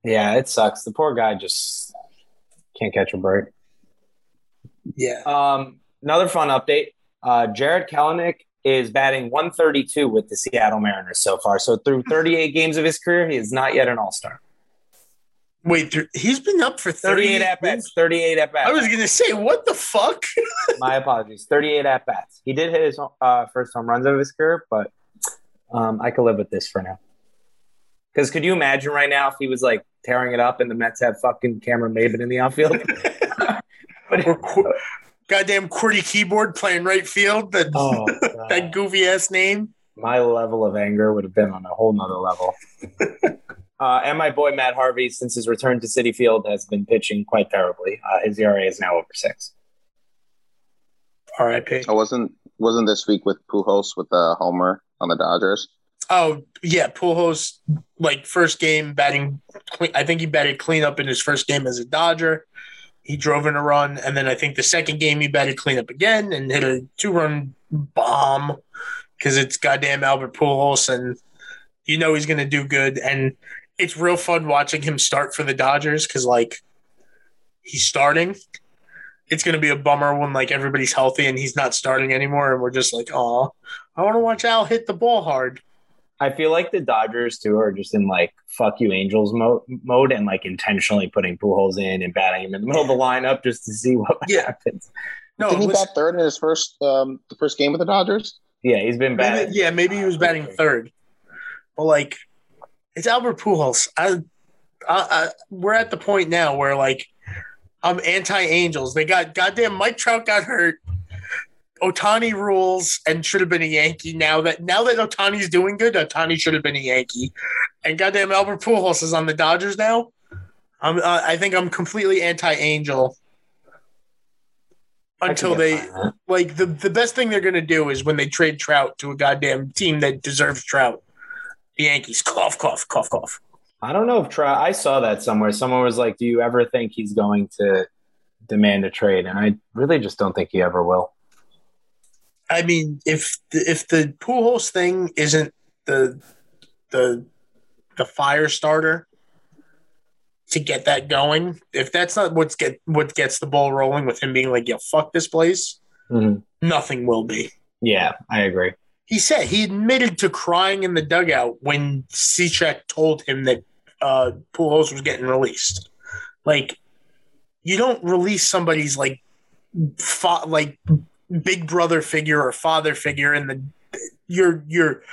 yeah, it sucks. The poor guy just can't catch a break.
Yeah.
Um, another fun update: uh, Jarred Kelenic is batting 132 with the Seattle Mariners so far. So through 38 games of his career, he is not yet an All Star.
Wait, he's been up for
38
38
at bats. 38 at bats.
I was gonna say, what the fuck?
My apologies. 38 at bats. He did hit his uh, first home runs of his career, but um, I could live with this for now. Because could you imagine right now if he was like tearing it up and the Mets had fucking Cameron Maybin in the outfield?
or qu- goddamn QWERTY keyboard playing right field. That
oh,
that goofy ass name.
my level of anger would have been on a whole nother level. Uh, and my boy Matt Harvey, since his return to Citi Field, has been pitching quite terribly. Uh, his ERA is now over six.
R.I.P.
I wasn't wasn't this week with Pujols with the homer on the Dodgers.
Oh yeah, Pujols like first game batting. Clean, I think he batted cleanup in his first game as a Dodger. He drove in a run, and then I think the second game he batted cleanup again and hit a two-run bomb because it's goddamn Albert Pujols, and you know he's gonna do good. And it's real fun watching him start for the Dodgers because like he's starting. It's gonna be a bummer when like everybody's healthy and he's not starting anymore, and we're just like, oh, I want to watch Al hit the ball hard.
I feel like the Dodgers too are just in like fuck you Angels mo- mode and like intentionally putting Pujols in and batting him in the middle of the lineup just to see what
Yeah.
happens.
No,
Didn't he
listen-
bat third in his first um the first game with the Dodgers?
Yeah, he's been
maybe,
batting.
yeah, maybe he was batting third, but like it's Albert Pujols. I, I, I we're at the point now where like I'm anti Angels. They got goddamn Mike Trout got hurt. Ohtani rules and should have been a Yankee. Now that now that Ohtani's doing good, Otani should have been a Yankee. And goddamn Albert Pujols is on the Dodgers now. I'm, uh, I think I'm completely anti-Angel until they like the the best thing they're gonna do is when they trade Trout to a goddamn team that deserves Trout. The Yankees cough cough cough cough.
I don't know if Trout. I saw that somewhere. Someone was like, "Do you ever think he's going to demand a trade?" And I really just don't think he ever will.
I mean, if the, if the Pujols thing isn't the the the fire starter to get that going, if that's not what's get what gets the ball rolling with him being like, "Yeah, fuck this place,"
Mhm.
nothing will be.
Yeah, I agree.
He said he admitted to crying in the dugout when Cechek told him that uh, Pujols was getting released. Like, you don't release somebody's like, fa- like big brother figure or father figure in the your your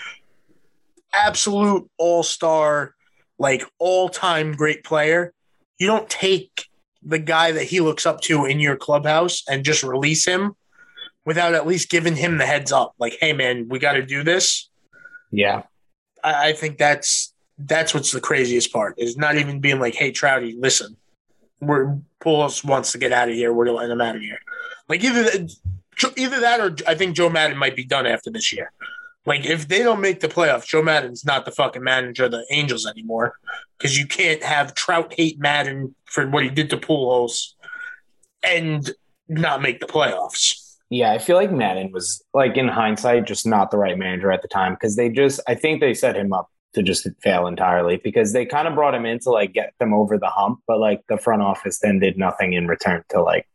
absolute all star, like all time great player. You don't take the guy that he looks up to in your clubhouse and just release him without at least giving him the heads up. Like, hey man, we got to do this.
Yeah,
I, I think that's that's what's the craziest part is not even being like, hey Trouty, listen, we're Pujols wants to get out of here. We're letting him out of here. Like either that, either that or I think Joe Maddon might be done after this year. Like if they don't make the playoffs, Joe Maddon's not the fucking manager of the Angels anymore because you can't have Trout hate Madden for what he did to Pujols and not make the playoffs.
Yeah. I feel like Maddon was like in hindsight just not the right manager at the time because they just. I think they set him up to just fail entirely because they kind of brought him in to like get them over the hump, but like the front office then did nothing in return to like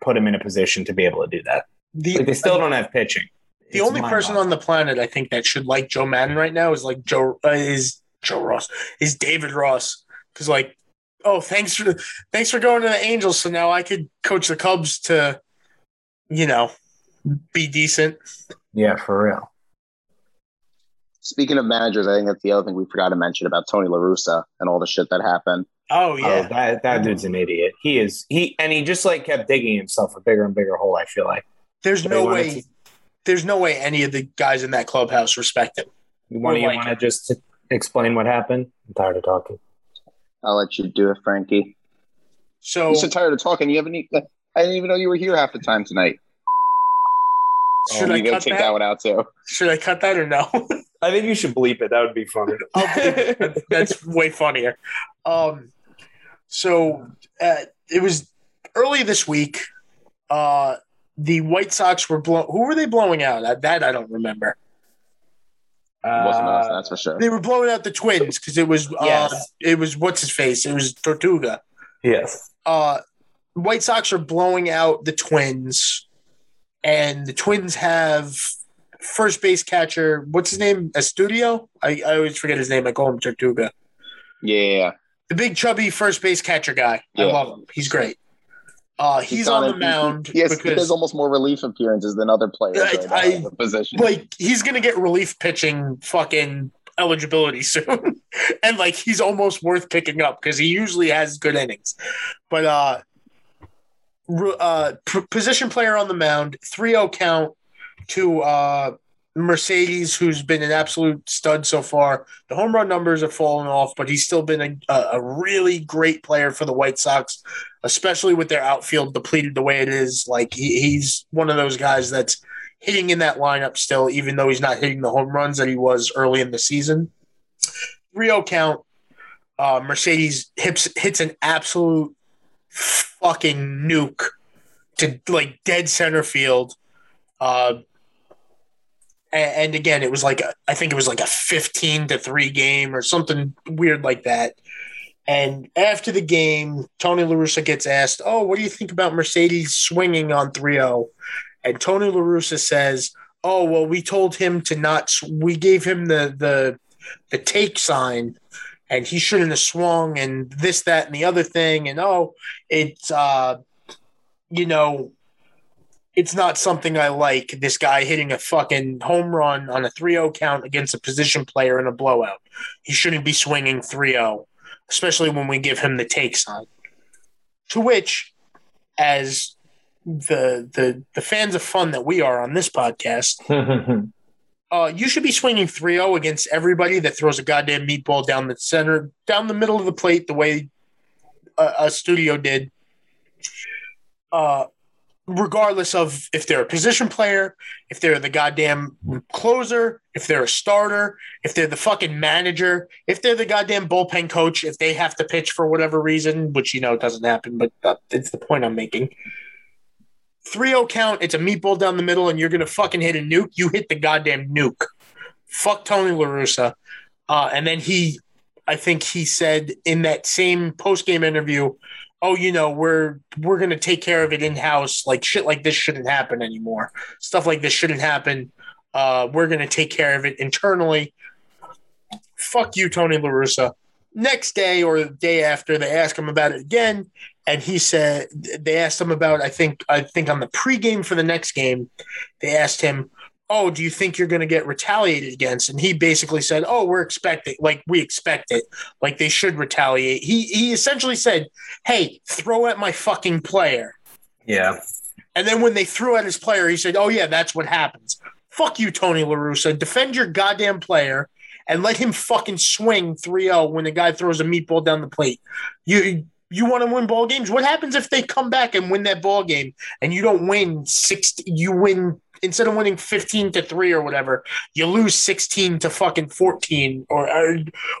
put him in a position to be able to do that.
The,
Like they still don't have pitching.
The
It's
only person on the planet I think that should like Joe Maddon right now is like Joe uh, is Joe Ross is David Ross because like oh thanks for thanks for going to the Angels so now I could coach the Cubs to you know be decent.
Yeah, for real.
Speaking of managers, I think that's the other thing we forgot to mention about Tony La Russa and all the shit that happened.
Oh
Oh,
yeah,
that that dude's an idiot. He is he, and he just like kept digging himself a bigger and bigger hole. I feel like
there's
They
no way.
to-
There's no way any of the guys in that clubhouse respect him.
one of you
like
want to just explain what happened. I'm tired of talking.
I'll let you do it, Frankie.
So
I'm so tired of talking. You haven't. Even, I didn't even know you were here half the time tonight.
should
Oh,
I
you gotta
cut
take
that?
that one out too.
Should I cut that or no?
I think you should bleep it. That would be funny.
I'll bleep it. That's way funnier. Um, so uh, it was early this week. Uh, the White Sox were blow. Who were they blowing out? That, that I don't remember.
It wasn't us,
Uh,
that's for sure.
They were blowing out the Twins because it was. Uh,
Yes.
It was what's his face. It was Tortuga.
yes.
uh, White Sox are blowing out the Twins, and the Twins have first base catcher. What's his name? Astudillo. I, I always forget his name. I call him Tortuga.
Yeah, yeah, yeah.
The big chubby first base catcher guy. I love him. He's great. Uh, he's, on
done
the mound
He, he, has, he
because
has almost more relief appearances than other players right
I-
in the position.
like he's gonna get relief pitching fucking eligibility soon, and like he's almost worth picking up because he usually has good innings. But uh, uh, position player on the mound, 3-0 count to uh Mercedes, who's been an absolute stud so far. The home run numbers have fallen off, but he's still been a, a, really great player for the White Sox, especially with their outfield depleted the way it is. Like he, he's one of those guys that's hitting in that lineup still, even though he's not hitting the home runs that he was early in the season. 3-0 count. Uh, Mercedes hits hits an absolute fucking nuke to like dead center field. Uh, and, again, it was like a, I think it was like a fifteen to three game or something weird like that. And after the game, Tony LaRussa gets asked, Oh, what do you think about Mercedes swinging on 3 0? And Tony LaRussa says, Oh, well, we told him to not, we gave him the, the, the take sign and he shouldn't have swung and this, that, and the other thing. And oh, it's, uh, you know, it's not something I like. This guy hitting a fucking home run on a 3 0 count against a position player in a blowout. He shouldn't be swinging 3 0 especially when we give him the take sign. To which, as the the the fans of fun that we are on this podcast, uh, you should be swinging 3-0 against everybody that throws a goddamn meatball down the center, down the middle of the plate, the way a, Astudillo did. Uh, regardless of if they're a position player, if they're the goddamn closer, if they're a starter, if they're the fucking manager, if they're the goddamn bullpen coach, if they have to pitch for whatever reason, which you know doesn't happen, but uh, it's the point I'm making. 3-0 count, it's a meatball down the middle, and you're gonna fucking hit a nuke. You hit the goddamn nuke. Fuck Tony LaRussa. Uh, and then he I think he said in that same post game interview, oh, you know, we're we're gonna take care of it in house. Like shit like this shouldn't happen anymore. Stuff like this shouldn't happen. Uh, we're gonna take care of it internally. Fuck you, Tony LaRussa. Next day or the day after, they ask him about it again, and he said they asked him about. I think I think on the pregame for the next game, they asked him, "Oh, do you think you're going to get retaliated against?" And he basically said, "Oh, we're expecting, like we expect it, like they should retaliate." He he essentially said, "Hey, throw at my fucking player."
yeah.
And then when they threw at his player, he said, "Oh yeah, that's what happens." Fuck you, Tony LaRussa. Defend your goddamn player and let him fucking swing 3-0 when the guy throws a meatball down the plate. You you want to win ball games? What happens if they come back and win that ball game and you don't win 60 you win instead of winning 15 to 3 or whatever, you lose 16 to fucking 14 or, or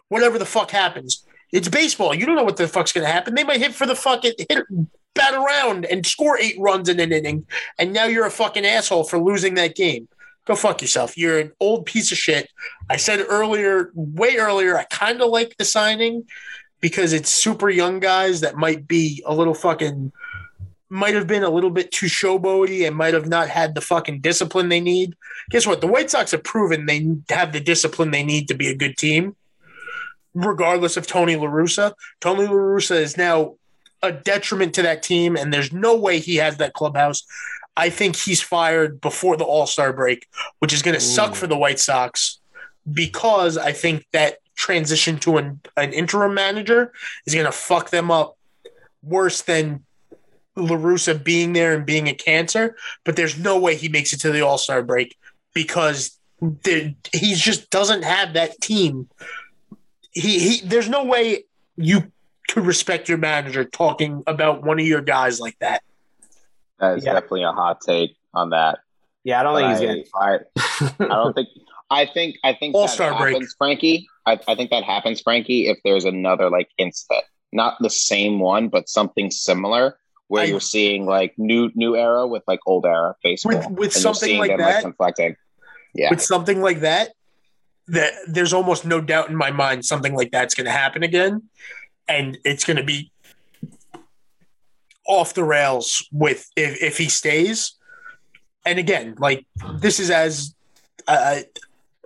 whatever the fuck happens. It's baseball. You don't know what the fuck's going to happen. They might hit for the fucking hit bat around and score 8 runs in an inning and now you're a fucking asshole for losing that game. Go fuck yourself. You're an old piece of shit. I said earlier, way earlier, I kind of like the signing because it's super young guys that might be a little fucking, might have been a little bit too showboaty and might have not had the fucking discipline they need. Guess what? The White Sox have proven they have the discipline they need to be a good team, regardless of Tony LaRussa. Tony LaRussa is now a detriment to that team, and there's no way he has that clubhouse. I think he's fired before the All Star break, which is going to suck for the White Sox. because I think that transition to an, an interim manager is going to fuck them up worse than LaRussa being there and being a cancer. But there's no way he makes it to the All Star break because he just doesn't have that team. He, he there's no way you could respect your manager talking about one of your guys like that.
That is
Yeah.
definitely a hot take on that.
Yeah, I don't think
But
he's getting fired.
I, I don't think. I think. I think
All-Star
that
break.
Frankie. I, I think that happens, Frankie. If there's another like incident, not the same one, but something similar, where
I-
you're seeing like new new era with like old era baseball,
With- with something like
them,
that-
conflicting. Yeah,
with something like that, that there's almost no doubt in my mind something like that's going to happen again, and it's going to be off the rails with if if he stays. And again, like this is as I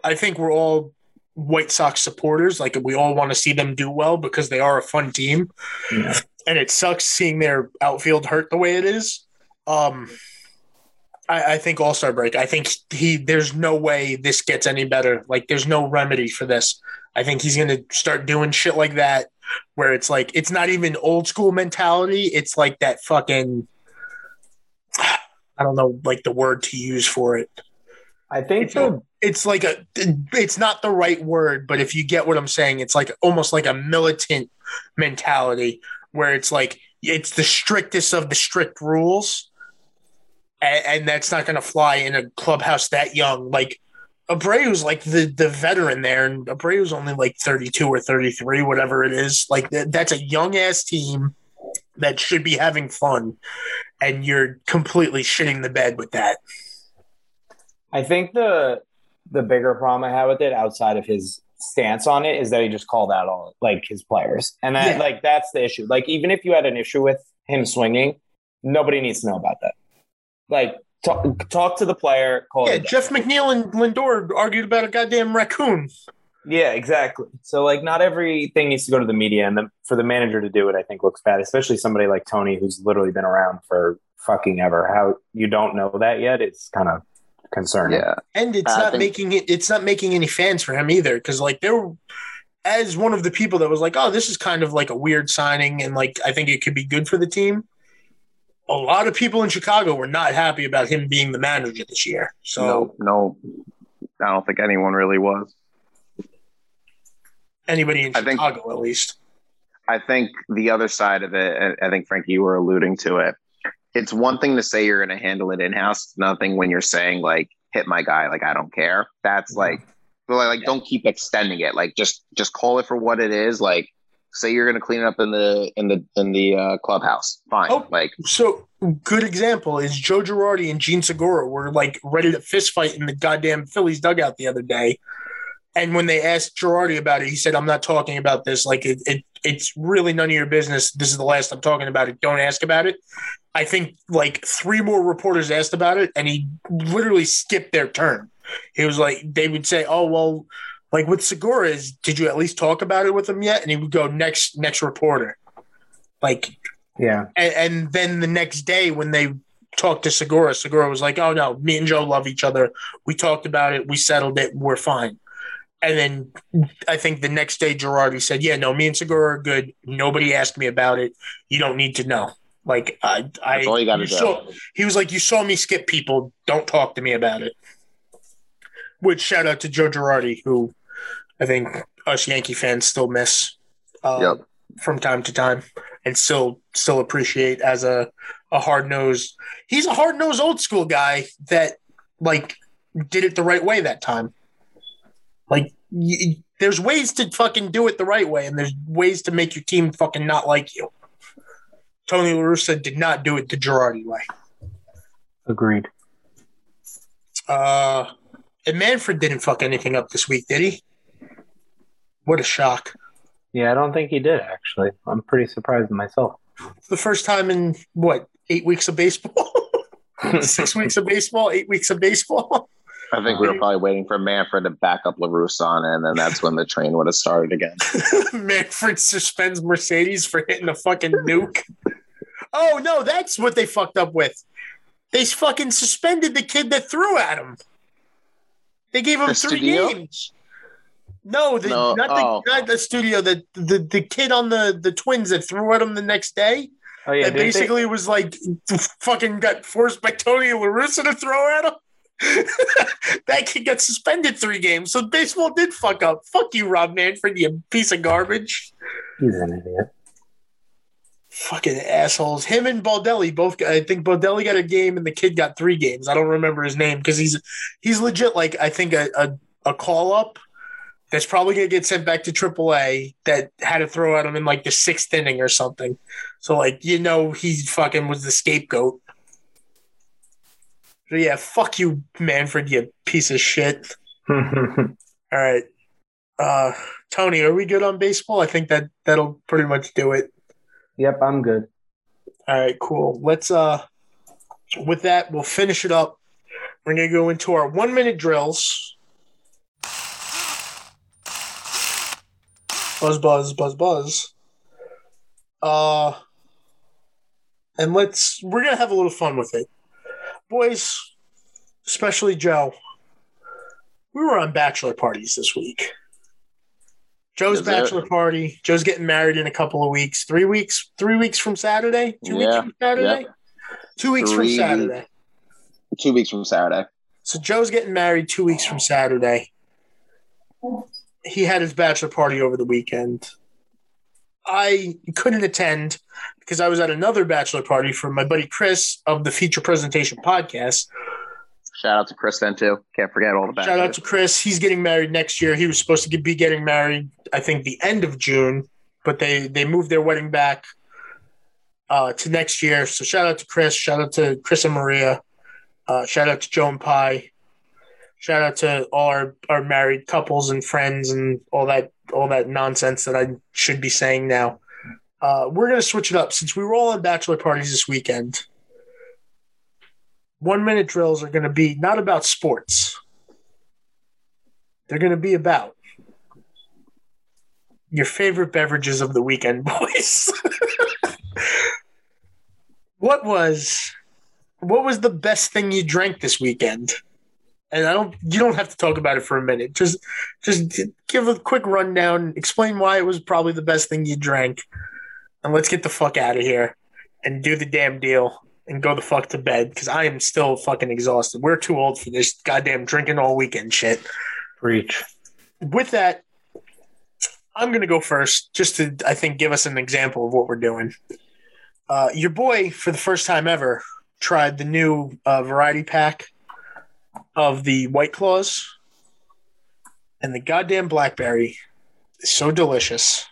I think we're all White Sox supporters. Like we all want to see them do well because they are a fun team,
Yeah.
and it sucks seeing their outfield hurt the way it is. Um, I, I think All Star break. I think he. There's no way this gets any better. Like there's no remedy for this. I think he's gonna start doing shit like that, where it's like it's not even old school mentality. It's like that fucking. I don't know, like the word to use for it.
I think the
It's like a. It's not the right word, but if you get what I'm saying, it's like almost like a militant mentality where it's like it's the strictest of the strict rules, and, and that's not going to fly in a clubhouse that young. Like Abreu's like the the veteran there, and Abreu's only like 32 or 33, whatever it is. Like th- that's a young ass team that should be having fun, and you're completely shitting the bed with that.
I think the the bigger problem I have with it, outside of his stance on it, is that he just called out all like his players, and that
Yeah.
like that's the issue. Like even if you had an issue with him swinging, nobody needs to know about that. Like talk, talk to the player. Call
Yeah. Jeff McNeil and Lindor argued about a goddamn raccoon.
Yeah, exactly. So like not everything needs to go to the media and then for the manager to do it I think looks bad, especially somebody like Tony who's literally been around for fucking ever. How you don't know that yet is kind of concerning.
yeah.
And it's
I
not
think-
making it it's not making any fans for him either. Cause like there were as one of the people that was like, Oh, this is kind of like a weird signing and like I think it could be good for the team. A lot of people in Chicago were not happy about him being the manager this year. So
no, no, I don't think anyone really was.
anybody in
I think-
Chicago at least.
I think the other side of it, I think Frankie, you were alluding to it. It's one thing to say you're going to handle it in house. Nothing when you're saying like hit my guy, like I don't care. That's like, so, like, like don't keep extending it. Like just just call it for what it is. Like say you're going to clean it up in the in the in the uh, clubhouse. Fine.
Oh.
Like
So good example is Joe Girardi and Jean Segura were like ready to fist fight in the goddamn Phillies dugout the other day. And when they asked Girardi about it, he said, "I'm not talking about this. Like it, it, it's really none of your business. This is the last I'm talking about it. Don't ask about it." I think like three more reporters asked about it, and he literally skipped their turn. He was like, they would say, "Oh well, like with Segura, is did you at least talk about it with him yet?" And he would go, "Next, next reporter." Like
Yeah.
and, and then the next day when they talked to Segura, Segura was like, "Oh no, me and Joe love each other. We talked about it. We settled it. We're fine." And then I think the next day Girardi said, "Yeah, no, me and Segura are good. Nobody asked me about it. You don't need to know." Like I, I
all you got to do.
saw- he was like, "You saw me skip people. Don't talk to me about it." Which shout out to Joe Girardi, who I think us Yankee fans still miss uh,
Yep.
from time to time, and still still appreciate as a a hard nosed. He's a hard nosed old school guy that like did it the right way that time. Like y- there's ways to fucking do it the right way, and there's ways to make your team fucking not like you. Tony La Russa did not do it the Girardi way.
Agreed.
Uh, and Manfred didn't fuck anything up this week, did he? What a shock!
Yeah, I don't think he did actually. I'm pretty surprised myself.
The first time in what eight weeks of baseball, six weeks of baseball, eight weeks of baseball.
I think we were probably waiting for Manfred to back up LaRussa on and then that's when the train would have started again.
Manfred suspends Mercedes for hitting a fucking nuke. Oh no, that's what they fucked up with. They fucking suspended the kid that threw at him. They gave him three
Astudillo?
games. No, the,
No,
not, the,
oh.
not the studio. The, the the kid on the the twins that threw at him the next day.
Oh yeah,
that
didn't they-
basically was like fucking got forced by Tony LaRussa to throw at him. that kid got suspended three games. So baseball did fuck up. Fuck you, Rob Manfred, you piece of garbage.
he's an idiot.
Fucking assholes. Him and Baldelli both. got- I think Baldelli got a game and the kid got three games. I don't remember his name because he's he's legit like I think a, a, a call up that's probably gonna get sent back to AAA that had to throw at him in like the sixth inning or something. So like you know he fucking was the scapegoat. So yeah, fuck you, Manfred, you piece of shit. All right. Uh Tony, are we good on baseball? I think that that'll pretty much do it.
Yep, I'm good.
All right, cool. Let's uh with that, we'll finish it up. We're gonna go into our one minute drills. Buzz buzz buzz buzz. Uh and let's we're gonna have a little fun with it. Boys, especially Joe. We were on bachelor parties this week. Joe's
Is
bachelor party. Joe's getting married in a couple of weeks. Three weeks. Three weeks from Saturday. Two weeks from Saturday. Two weeks
Three-
from Saturday.
Two weeks from Saturday.
So Joe's getting married two weeks from Saturday. He had his bachelor party over the weekend. I couldn't attend because I was at another bachelor party for my buddy Chris of the Feature Presentation Podcast.
Shout out to Chris then too. Can't forget all the back.
Shout out to Chris. He's getting married next year. He was supposed to be getting married, I think, the end of June, but they they moved their wedding back uh, to next year. So shout out to Chris. Shout out to Chris and Maria. Uh, shout out to Joe and Pie. Shout out to all our, our married couples and friends and all that all that nonsense that I should be saying now. Uh, we're gonna switch it up since we were all at bachelor parties this weekend. One minute drills are gonna be not about sports. They're gonna be about your favorite beverages of the weekend, boys. what was what was the best thing you drank this weekend? And I don't you don't have to talk about it for a minute. Just just give a quick rundown, explain why it was probably the best thing you drank. And let's get the fuck out of here and do the damn deal and go the fuck to bed because I am still fucking exhausted. We're too old for this goddamn drinking all weekend shit
Preach.
with that, I'm going to go first just to, I think, give us an example of what we're doing. Uh, your boy, for the first time ever, tried the new uh, variety pack of the White Claws, and the goddamn blackberry is so delicious.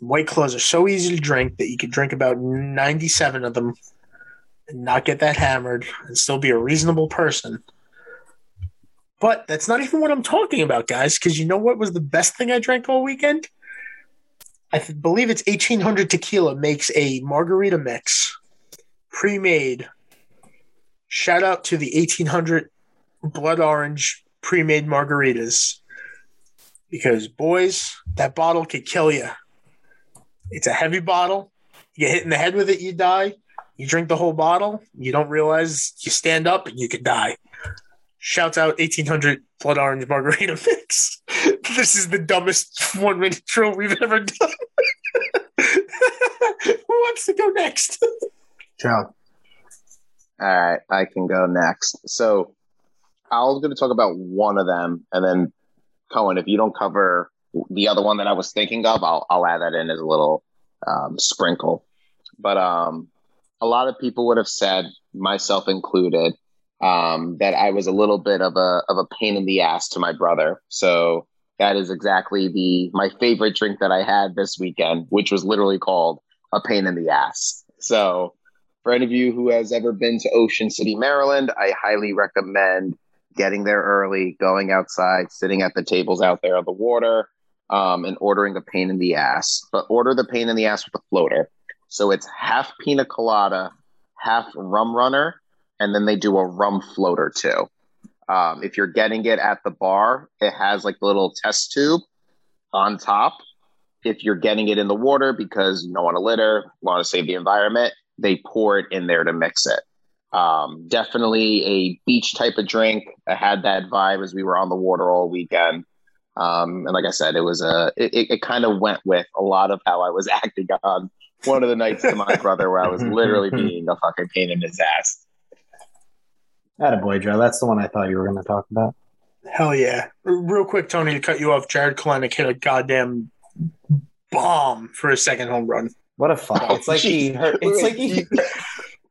White Claws are so easy to drink that you could drink about 97 of them and not get that hammered and still be a reasonable person. But that's not even what I'm talking about, guys, because you know what was the best thing I drank all weekend? I believe it's 1800 Tequila makes a margarita mix, pre made. Shout out to the 1800 Blood Orange pre made margaritas. Because, boys, that bottle could kill you. It's a heavy bottle. You get hit in the head with it, you die. You drink the whole bottle, you don't realize you stand up and you could die. Shouts out 1800 Blood Orange Margarita Mix. this is the dumbest one minute drill we've ever done. Who wants to go next?
Joe.
All right, I can go next. So I was going to talk about one of them, and then Cohen, if you don't cover the other one that I was thinking of, I'll I'll add that in as a little um, sprinkle. But um, a lot of people would have said, myself included, um, that I was a little bit of a of a pain in the ass to my brother. So that is exactly the my favorite drink that I had this weekend, which was literally called a pain in the ass. So for any of you who has ever been to Ocean City, Maryland, I highly recommend getting there early, going outside, sitting at the tables out there on the water, um, and ordering a pain in the ass. But order the pain in the ass with a floater. So it's half pina colada, half rum runner, and then they do a rum floater too. Um, if you're getting it at the bar, it has like the little test tube on top. If you're getting it in the water because you don't want to litter, want to save the environment, they pour it in there to mix it. Um, definitely a beach type of drink. I had that vibe as we were on the water all weekend. Um, and like I said, it was a it, it, it kind of went with a lot of how I was acting on one of the nights to my brother, where I was literally being a fucking pain in his ass.
boy, Joe. That's the one I thought you were going to talk about.
Hell yeah. Real quick, Tony, to cut you off, Jarred Kelenic hit a goddamn bomb for a second home run.
What a fuck!
Oh,
it's like he hurt. It's like he.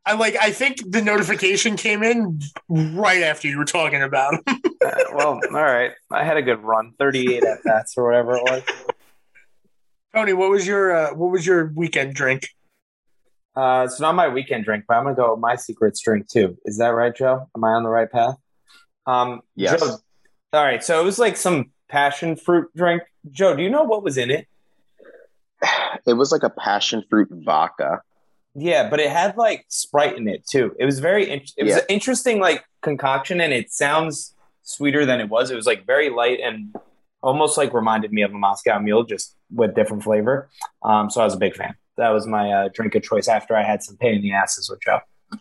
I like I think the notification came in right after you were talking about him.
Uh, well, all right. I had a good run, thirty-eight at bats or whatever it was.
Tony, what was your uh, what was your weekend drink?
Uh, it's not my weekend drink, but I'm gonna go with my secret drink too. Is that right, Joe? Am I on the right path? Um,
Yes.
Joe, all right. So it was like some passion fruit drink. Joe, do you know what was in it?
It was like a passion fruit vodka.
Yeah, but it had like Sprite in it too. It was very. In- it was
Yeah.
an interesting like concoction, and it sounds sweeter than it was. It was like very light and almost like reminded me of a Moscow Mule, just with different flavor. Um, so I was a big fan. That was my uh, drink of choice after I had some pain in the asses with Joe.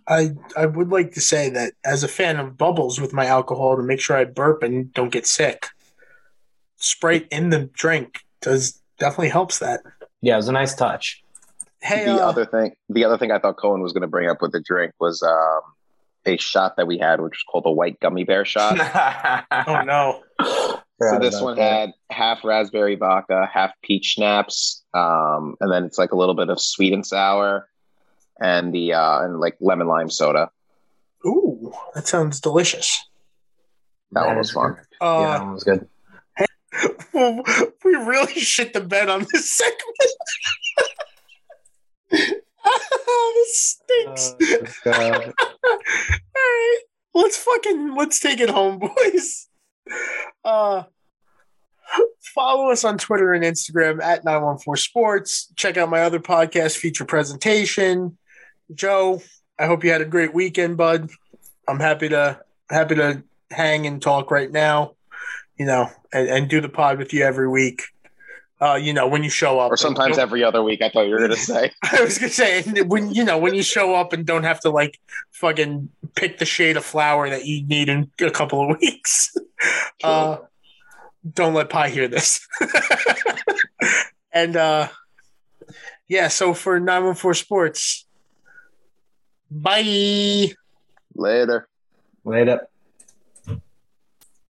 I I would like to say that as a fan of bubbles with my alcohol to make sure I burp and don't get sick. Sprite in the drink does definitely helps that.
Yeah, it was a nice touch.
Hey,
the
uh,
other thing, the other thing I thought Cohen was going to bring up with the drink was um, a shot that we had, which was called the white gummy bear shot.
oh no,
so this one
that.
had half raspberry vodka, half peach schnapps, um, and then it's like a little bit of sweet and sour, and the uh, and like lemon lime soda.
ooh, that sounds delicious.
That one was fun.
good. yeah, that
Uh,
one was good.
we really shit the bed on this segment. this stinks.
Uh,
All right, let's fucking let's take it home, boys. Uh, follow us on Twitter and Instagram at 914 Sports. Check out my other podcast, Feature Presentation. Joe, I hope you had a great weekend, bud. I'm happy to happy to hang and talk right now. You know, and, and do the pod with you every week. Uh, you know, when you show up,
Or sometimes every other week. I thought you were going to say.
I was gonna say when you know when you show up and don't have to like fucking pick the shade of flower that you need in a couple of weeks. Uh, don't let Pi hear this. and uh, yeah, so for nine one four sports, bye.
Later.
Later.